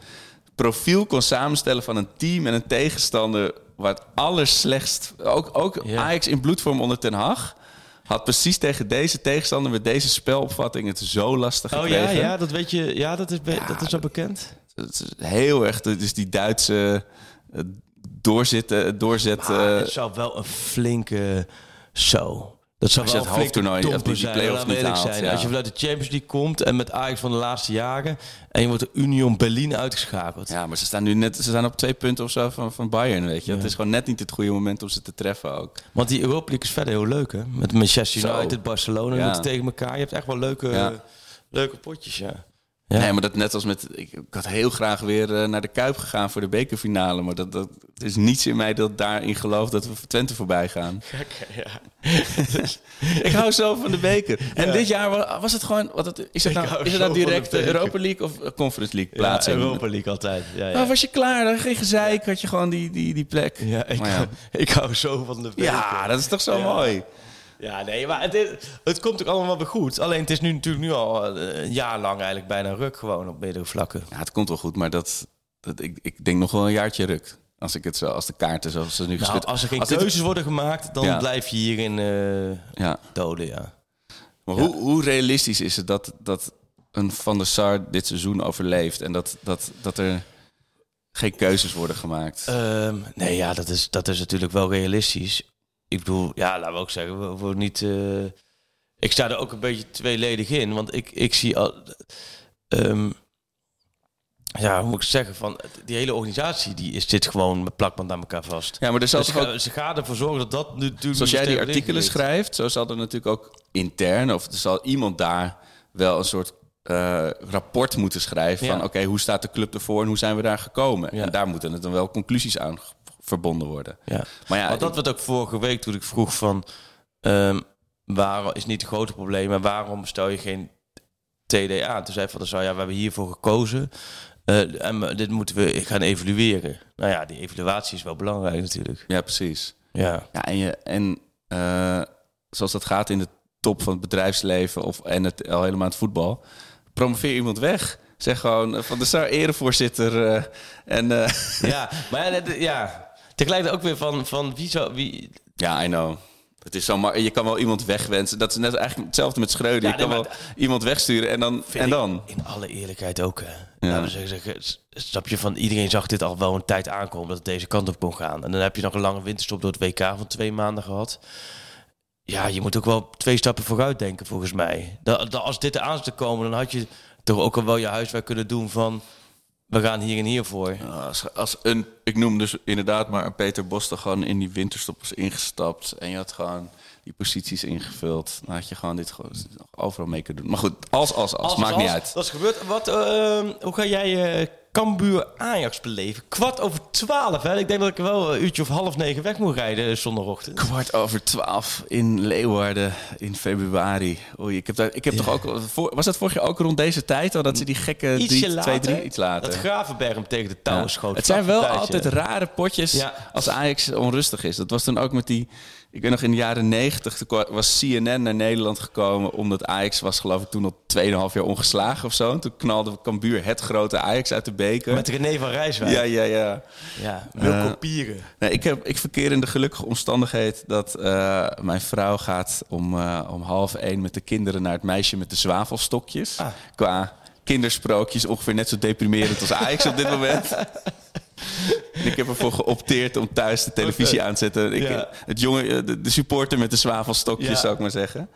profiel kon samenstellen van een team en een tegenstander... waar het allerslechtst... Ook, ook Ja. Ajax in bloedvorm onder Ten Hag... had precies tegen deze tegenstander met deze spelopvatting het zo lastig Oh gekregen. ja, ja, dat weet je. Ja, dat is, be- dat is al bekend. Het is heel erg, het is die Duitse eh, doorzitten, doorzetten. Maar het zou wel een flinke... Zo. Dat zou wel het hoofdtoernooi, of die- zijn, play-offs niet haalt, zijn. ja. Als je vanuit de Champions League komt en met Ajax van de laatste jaren... en je wordt de Union Berlin uitgeschakeld. Ja, maar ze staan nu net, ze staan op twee punten of zo van, van Bayern, weet je. Ja. Het is gewoon net niet het goede moment om ze te treffen ook. Want die Europa League is verder heel leuk, hè? Met Manchester Zo. United, Barcelona Ja. moeten tegen elkaar. Je hebt echt wel leuke, leuke potjes, ja. Ja. Nee, maar dat net als met... Ik, ik had heel graag weer eh, naar de Kuip gegaan voor de bekerfinale. Maar dat, dat er is niets in mij dat daarin gelooft dat we Twente voorbij gaan. ik hou zo van de beker. En dit jaar wa- was het gewoon... Wat het, is het nou, is het nou direct de beker. Europa League of eh, Conference League Ja, plaatsen? Europa League altijd. Ja, ja. Was je klaar? Dan geen gezeik, had je gewoon die, die, die plek. ja, ik, ja. Hou, ik hou zo van de beker. Ja, dat is toch zo Ja. mooi. Ja, nee, maar het, is- het komt ook allemaal wel goed. Alleen het is nu natuurlijk nu al eh, een jaar lang eigenlijk bijna ruk gewoon op meerdere vlakken. Ja, het komt wel goed, maar dat, dat, ik, ik denk nog wel een jaartje ruk. Als ik het zo, als de kaarten zoals ze nu Nou, geschud... als er geen keuzes worden gemaakt, dan Ja. blijf je hierin eh Ja, doden, ja. maar Ja. Hoe, hoe realistisch is het dat, dat een Van der Sar dit seizoen overleeft... en dat, dat, dat er geen keuzes worden gemaakt? Ehm, nee, ja, dat is, dat is natuurlijk wel realistisch. Ik bedoel, ja, laten we ook zeggen, we worden niet... eh, ik sta er ook een beetje tweeledig in, want ik, ik zie al... ehm, ja, hoe moet ik zeggen, van die hele organisatie die is dit gewoon met plakband aan elkaar vast. ja, maar er zal Dus toch ze, ook... gaan, ze gaan ervoor zorgen dat dat nu natuurlijk... Zoals jij die artikelen schrijft, zo zal er natuurlijk ook intern... of er zal iemand daar wel een soort eh, rapport moeten schrijven... Ja. van oké, hoe staat de club ervoor en hoe zijn we daar gekomen? Ja. En daar moeten er dan wel conclusies aan verbonden worden. Ja. Maar ja, Want dat werd ook vorige week toen ik vroeg van... ehm waarom is niet het grote probleem, maar waarom stel je geen TD aan? Toen zei Van ja, we hebben hiervoor gekozen. eh, en dit moeten we gaan evalueren. Nou ja, die evaluatie is wel belangrijk natuurlijk. ja, precies. Ja, Ja, en, je, en eh, zoals dat gaat in de top van het bedrijfsleven of, en het, al helemaal het voetbal, promoveer iemand weg. Zeg gewoon eh, van de Sar erevoorzitter. eh, en eh, ja maar ja, dat- ja, tegelijkertijd ook weer van, van wie zou... Wie, ja, I know. Het is zo ma- je kan wel iemand wegwensen. Dat is net eigenlijk hetzelfde met Schreuder. Ja, je kan wel maar- iemand wegsturen en dan. En dan? In alle eerlijkheid ook, hè. Ja. We zeggen, zeggen, s- snap je, van iedereen zag dit al wel een tijd aankomen... dat het deze kant op kon gaan. En dan heb je nog een lange winterstop door het WK van twee maanden gehad. Ja, je moet ook wel twee stappen vooruit denken, volgens mij. Dat, dat als dit eraan zou komen, dan had je toch ook al wel je huiswerk kunnen doen van... we gaan hier en hier voor. Als, een, ik noem dus inderdaad maar een Peter Bos toch gewoon in die winterstop was ingestapt. En je had gewoon die posities ingevuld. Dan had je gewoon dit gewoon overal mee kunnen doen. Maar goed, als, als, als. maakt niet uit. Dat is gebeurd. Wat, ehm, hoe ga jij eh Cambuur Ajax beleven? Kwart over twaalf, hè? Ik denk dat ik wel een uurtje of half negen weg moet rijden zondagochtend. Kwart over twaalf in Leeuwarden in februari. Oei, ik heb, daar, ik heb toch ook... Voor, was dat vorig jaar ook rond deze tijd? al dat ze die gekke Ietsje drie, later. twee, drie, iets later. Dat Gravenberg hem tegen de touwen Ja. schoot. Het zijn wel altijd rare potjes Ja. als Ajax onrustig is. Dat was toen ook met die... Ik weet nog in de jaren negentig was CNN naar Nederland gekomen... omdat Ajax was geloof ik toen al 2,5 jaar ongeslagen of zo. En toen knalde Cambuur het grote Ajax uit de beker. Met René van Rijswijk. ja, ja, ja. ja. Wilco Eh, Pieren. Nee, ik, heb, ik verkeer in de gelukkige omstandigheid dat eh, mijn vrouw gaat om, eh, om half één met de kinderen naar het meisje met de zwavelstokjes. Ah. Qua kindersprookjes ongeveer net zo deprimerend als Ajax op dit moment. En ik heb ervoor geopteerd om thuis de televisie aan te zetten. Ik, Ja. het jongen, eh, de, de supporter met de zwavelstokjes, Ja. zou ik maar zeggen.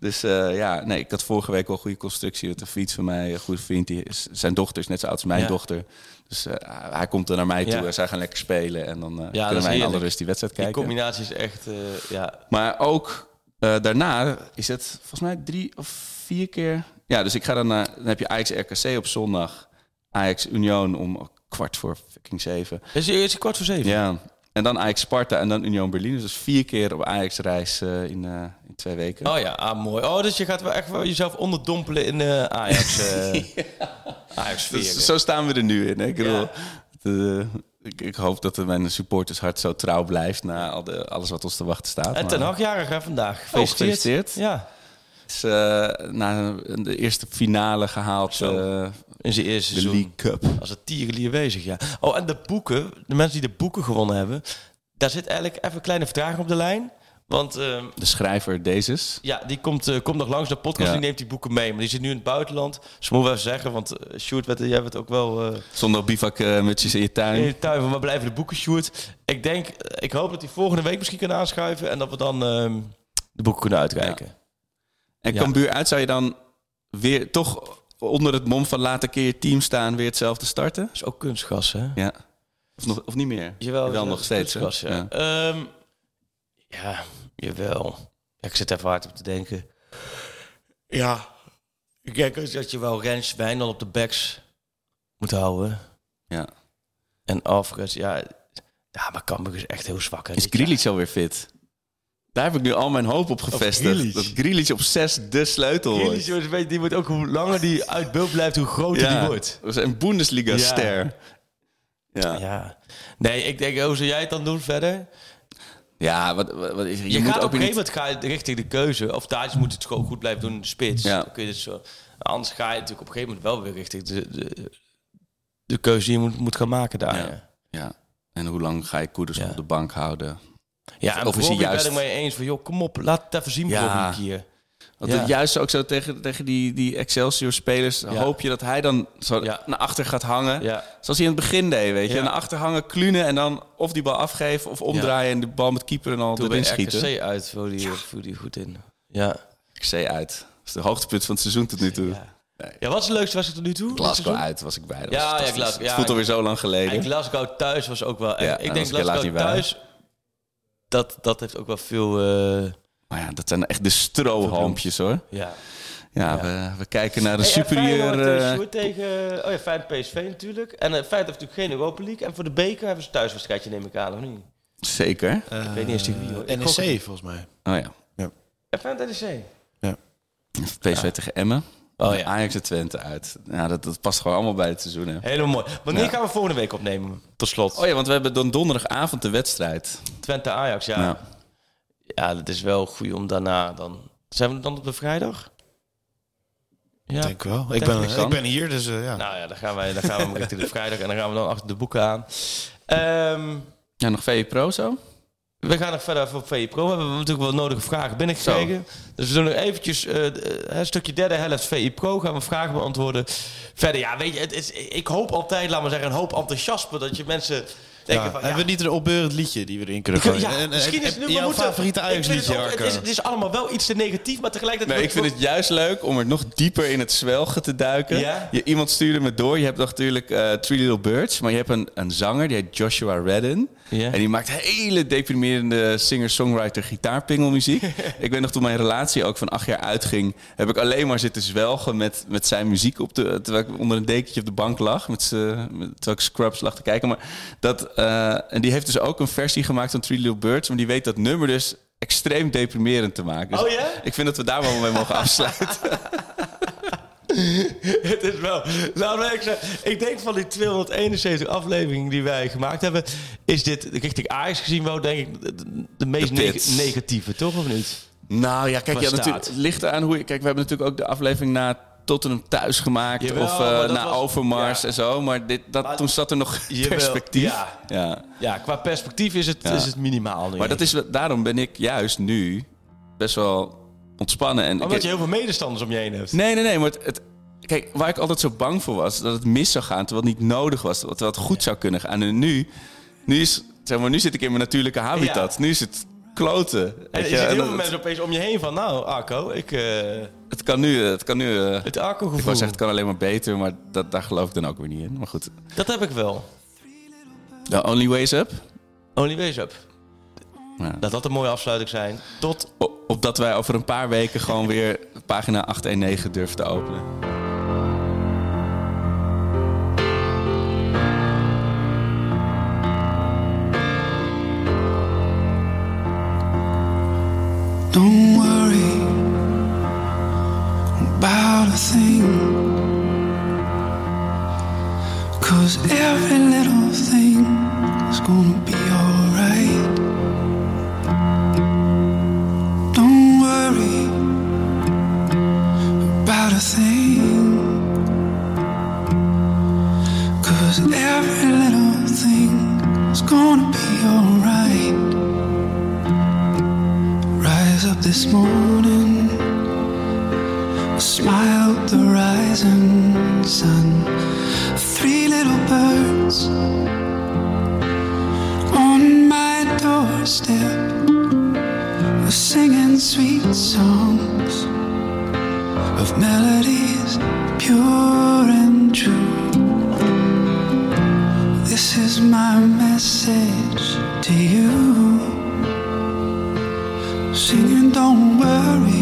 Dus eh, ja, nee, ik had vorige week wel een goede constructie. Dat een fiets van mij, een goede vriend, die is, zijn dochter is net zo oud als mijn Ja. dochter. Dus eh, hij komt er naar mij toe en zij gaan lekker spelen. En dan eh, kunnen wij in alle rust die wedstrijd Die kijken. combinatie is echt... eh, ja. Maar ook eh, daarna is het volgens mij drie of vier keer. Ja, dus ik ga dan naar. Dan heb je Ajax RKC op zondag. Ajax Union om kwart voor fucking zeven. Is het is het kwart voor zeven? Ja. En dan Ajax Sparta en dan Union Berlin. Dus vier keer op Ajax reis eh, in, eh, in twee weken. Oh ja, ah, mooi. Oh, dus je gaat wel echt wel jezelf onderdompelen in Ajax. eh Ajax sfeer. Dus zo staan we er nu in. Hè? Ik, bedoel, ik, ik hoop dat mijn supportershart zo trouw blijft na al de, alles wat ons te wachten staat. en ten Hag-jarig hè, vandaag. Oh, gefeliciteerd. Ja. is na de eerste finale gehaald eh, in zijn eerste De seizoen. League Cup. Als een tierenlier bezig, ja. Oh, en de boeken, de mensen die de boeken gewonnen hebben, daar zit eigenlijk even een kleine vertraging op de lijn. Want ehm, De schrijver Dezes. ja, die komt, eh, komt nog langs de podcast, Ja. die neemt die boeken mee. Maar die zit nu in het buitenland. Dus moeten we even zeggen, want uh, Sjoerd, werd- jij werd ook wel eh Zonder bivak eh, mutjes in je tuin. in je tuin waar blijven de boeken, Sjoerd. Ik denk, ik hoop dat hij volgende week misschien kan aanschuiven en dat we dan ehm, de boeken kunnen uitkijken. En Ja. Cambuur uit zou je dan weer toch onder het mom van laat een keer je team staan weer hetzelfde starten? Dat is ook kunstgas, hè? Ja. Of, nog, of niet meer? Jawel, wel nog steeds. kunstgas, ja. Ja. Ehm, ja, jawel. Ja, ik zit even hard op te denken. Ja, ik denk dat je wel Rens Wijndal op de backs moet houden. Ja. En Alfred, ja, ja maar Cambuur is echt heel zwak. hè, Is jaar. Grealish alweer fit? Daar heb ik nu al mijn hoop op gevestigd. Grealish. Dat Grealish op 6 de sleutel Grealish, wordt. jongens, weet die wordt ook hoe langer die uit beeld blijft, hoe groter die wordt. Dat is een Bundesliga-ster. Ja. Ja. Ja. Nee, ik denk, hoe zou jij het dan doen verder? wat, wat, wat is, je, Je, moet gaat op een gegeven moment ga richting de keuze. Of daar moet het gewoon goed blijven doen in de spits. Ja. Dan kun je het zo. Anders ga je natuurlijk op een gegeven moment wel weer richting de, de, de keuze die je moet, moet gaan maken daar. Ja. Ja, Ja. En hoe lang ga je Koeders Ja. op de bank houden? Ja en Of is hij Robbie juist- ben ik mee eens van, joh, kom op, laat het even zien, Ja. hier. Want Ja. juist ook zo tegen, tegen die, die Excelsior-spelers... Ja. hoop je dat hij dan zo Ja. naar achter gaat hangen. Ja. Zoals hij in het begin deed, weet je. Naar achter hangen, klunen en dan of die bal afgeven... of omdraaien en de bal met keeper en al Toen erin schieten. RKC uit, voelde die, die goed in. Ja. Ik zei uit. Dat is de hoogtepunt van het seizoen tot nu toe. Ja. ja, wat is het leukste was het tot nu toe? Glasgow uit was ik bij. Dat Ja, ja. Glasgow, Het ja. voelt alweer zo lang geleden. En Glasgow thuis was ook wel... Ja, ik denk Glasgow thuis... Dat, dat heeft ook wel veel... eh, Maar ja, dat zijn echt de strohalmpjes hoor. ja. Ja, Ja. We, we kijken naar de Hey, superieur... Eh, eh, tegen... Oh ja, Feyenoord PSV natuurlijk. En uh, Feyenoord heeft natuurlijk geen Europa League. En voor de beker hebben ze thuiswedstrijdje, neem ik aan, of niet? zeker. ik weet niet eens tegen wie, hoor. NEC volgens mij. Oh ja. En Feyenoord NEC. PSV tegen Emmen. Oh ja. Ajax en Twente uit. Ja, dat, dat past gewoon allemaal bij het seizoen. Hè. Helemaal mooi. Wanneer Ja. gaan we volgende week opnemen? Tot slot. Oh ja, want we hebben dan donderdagavond de wedstrijd. Twente Ajax, ja. Ja. ja. dat is wel goed om daarna dan... Zijn we dan op de vrijdag? Ja. Ik denk wel. Ik ben, ik ben hier, dus eh, ja. Nou ja, dan gaan, wij, dan gaan we richting de vrijdag en dan gaan we dan achter de boeken aan. Ehm, Ja, nog VE Pro zo? We gaan nog verder voor VE Pro. We hebben natuurlijk wel nodige vragen binnengekregen. Dus we doen nog eventjes eh, de- een stukje derde helft VE Pro. Gaan we vragen beantwoorden. Verder, ja, weet je, het is, ik hoop altijd, laat maar zeggen, een hoop enthousiasme. Dat je mensen denken Ja, van... hebben we niet een opbeurend liedje die we erin kunnen gooien? ja, En- en- misschien is het nu... jouw moeten- favoriete ik vind het ook- is, het is allemaal wel iets te negatief, maar tegelijkertijd... Nee, ik vind het juist leuk om er nog dieper in het zwelgen te duiken. Ja? Je, iemand stuurde me door. Je hebt natuurlijk eh Three Little Birds. Maar je hebt een, een zanger, die heet Joshua Redden. En die maakt hele deprimerende singer-songwriter gitaarpingelmuziek. ik weet nog, toen mijn relatie ook van acht jaar uitging... heb ik alleen maar zitten zwelgen met, met zijn muziek... Op de, terwijl ik onder een dekentje op de bank lag. Met, met, terwijl ik Scrubs lag te kijken. Maar dat, eh, en die heeft dus ook een versie gemaakt van Three Little Birds. Maar die weet dat nummer dus extreem deprimerend te maken. Dus Oh ja? ik vind dat we daar wel mee mogen afsluiten. Het is wel. Nou, ik, denk van die 271 afleveringen die wij gemaakt hebben, is dit richting Ajax gezien wel, denk ik, de, de meest De neg- pits. negatieve, toch of niet? Nou ja, kijk, ja, natuurlijk, het ligt eraan hoe je... Kijk, we hebben natuurlijk ook de aflevering na Tottenham thuis gemaakt. Jawel, of dat na was- Overmars ja. en zo. Maar dit, dat, Maar- toen zat er nog Jawel, perspectief. ja. ja. Ja, qua perspectief is het, is het minimaal. Nu. Maar dat is, daarom ben ik juist nu best wel ontspannen. En Omdat ik- je heel veel medestanders om je heen hebt. Nee, nee, nee. Maar het, het- kijk, waar ik altijd zo bang voor was, dat het mis zou gaan, terwijl het niet nodig was, terwijl het goed zou kunnen gaan. En nu, nu, is, zeg maar, nu zit ik in mijn natuurlijke habitat. Ja. Nu is het kloten. En je heel veel mensen opeens om je heen van, nou, Arco, ik, eh, Het kan nu, het kan nu. eh, het Arco-gevoel. ik zeggen, het kan alleen maar beter, maar dat, daar geloof ik dan ook weer niet in. Maar goed. Dat heb ik wel. The only ways up. Only ways up. Ja. Dat dat een mooie afsluiting zijn. Tot Opdat wij over een paar weken gewoon weer pagina 819 durven te openen. Don't worry about a thing. Cause every little thing is gonna this morning. Smiled the rising sun. Three little birds on my doorstep were singing sweet songs of melodies pure and true. This is my message to you. Don't worry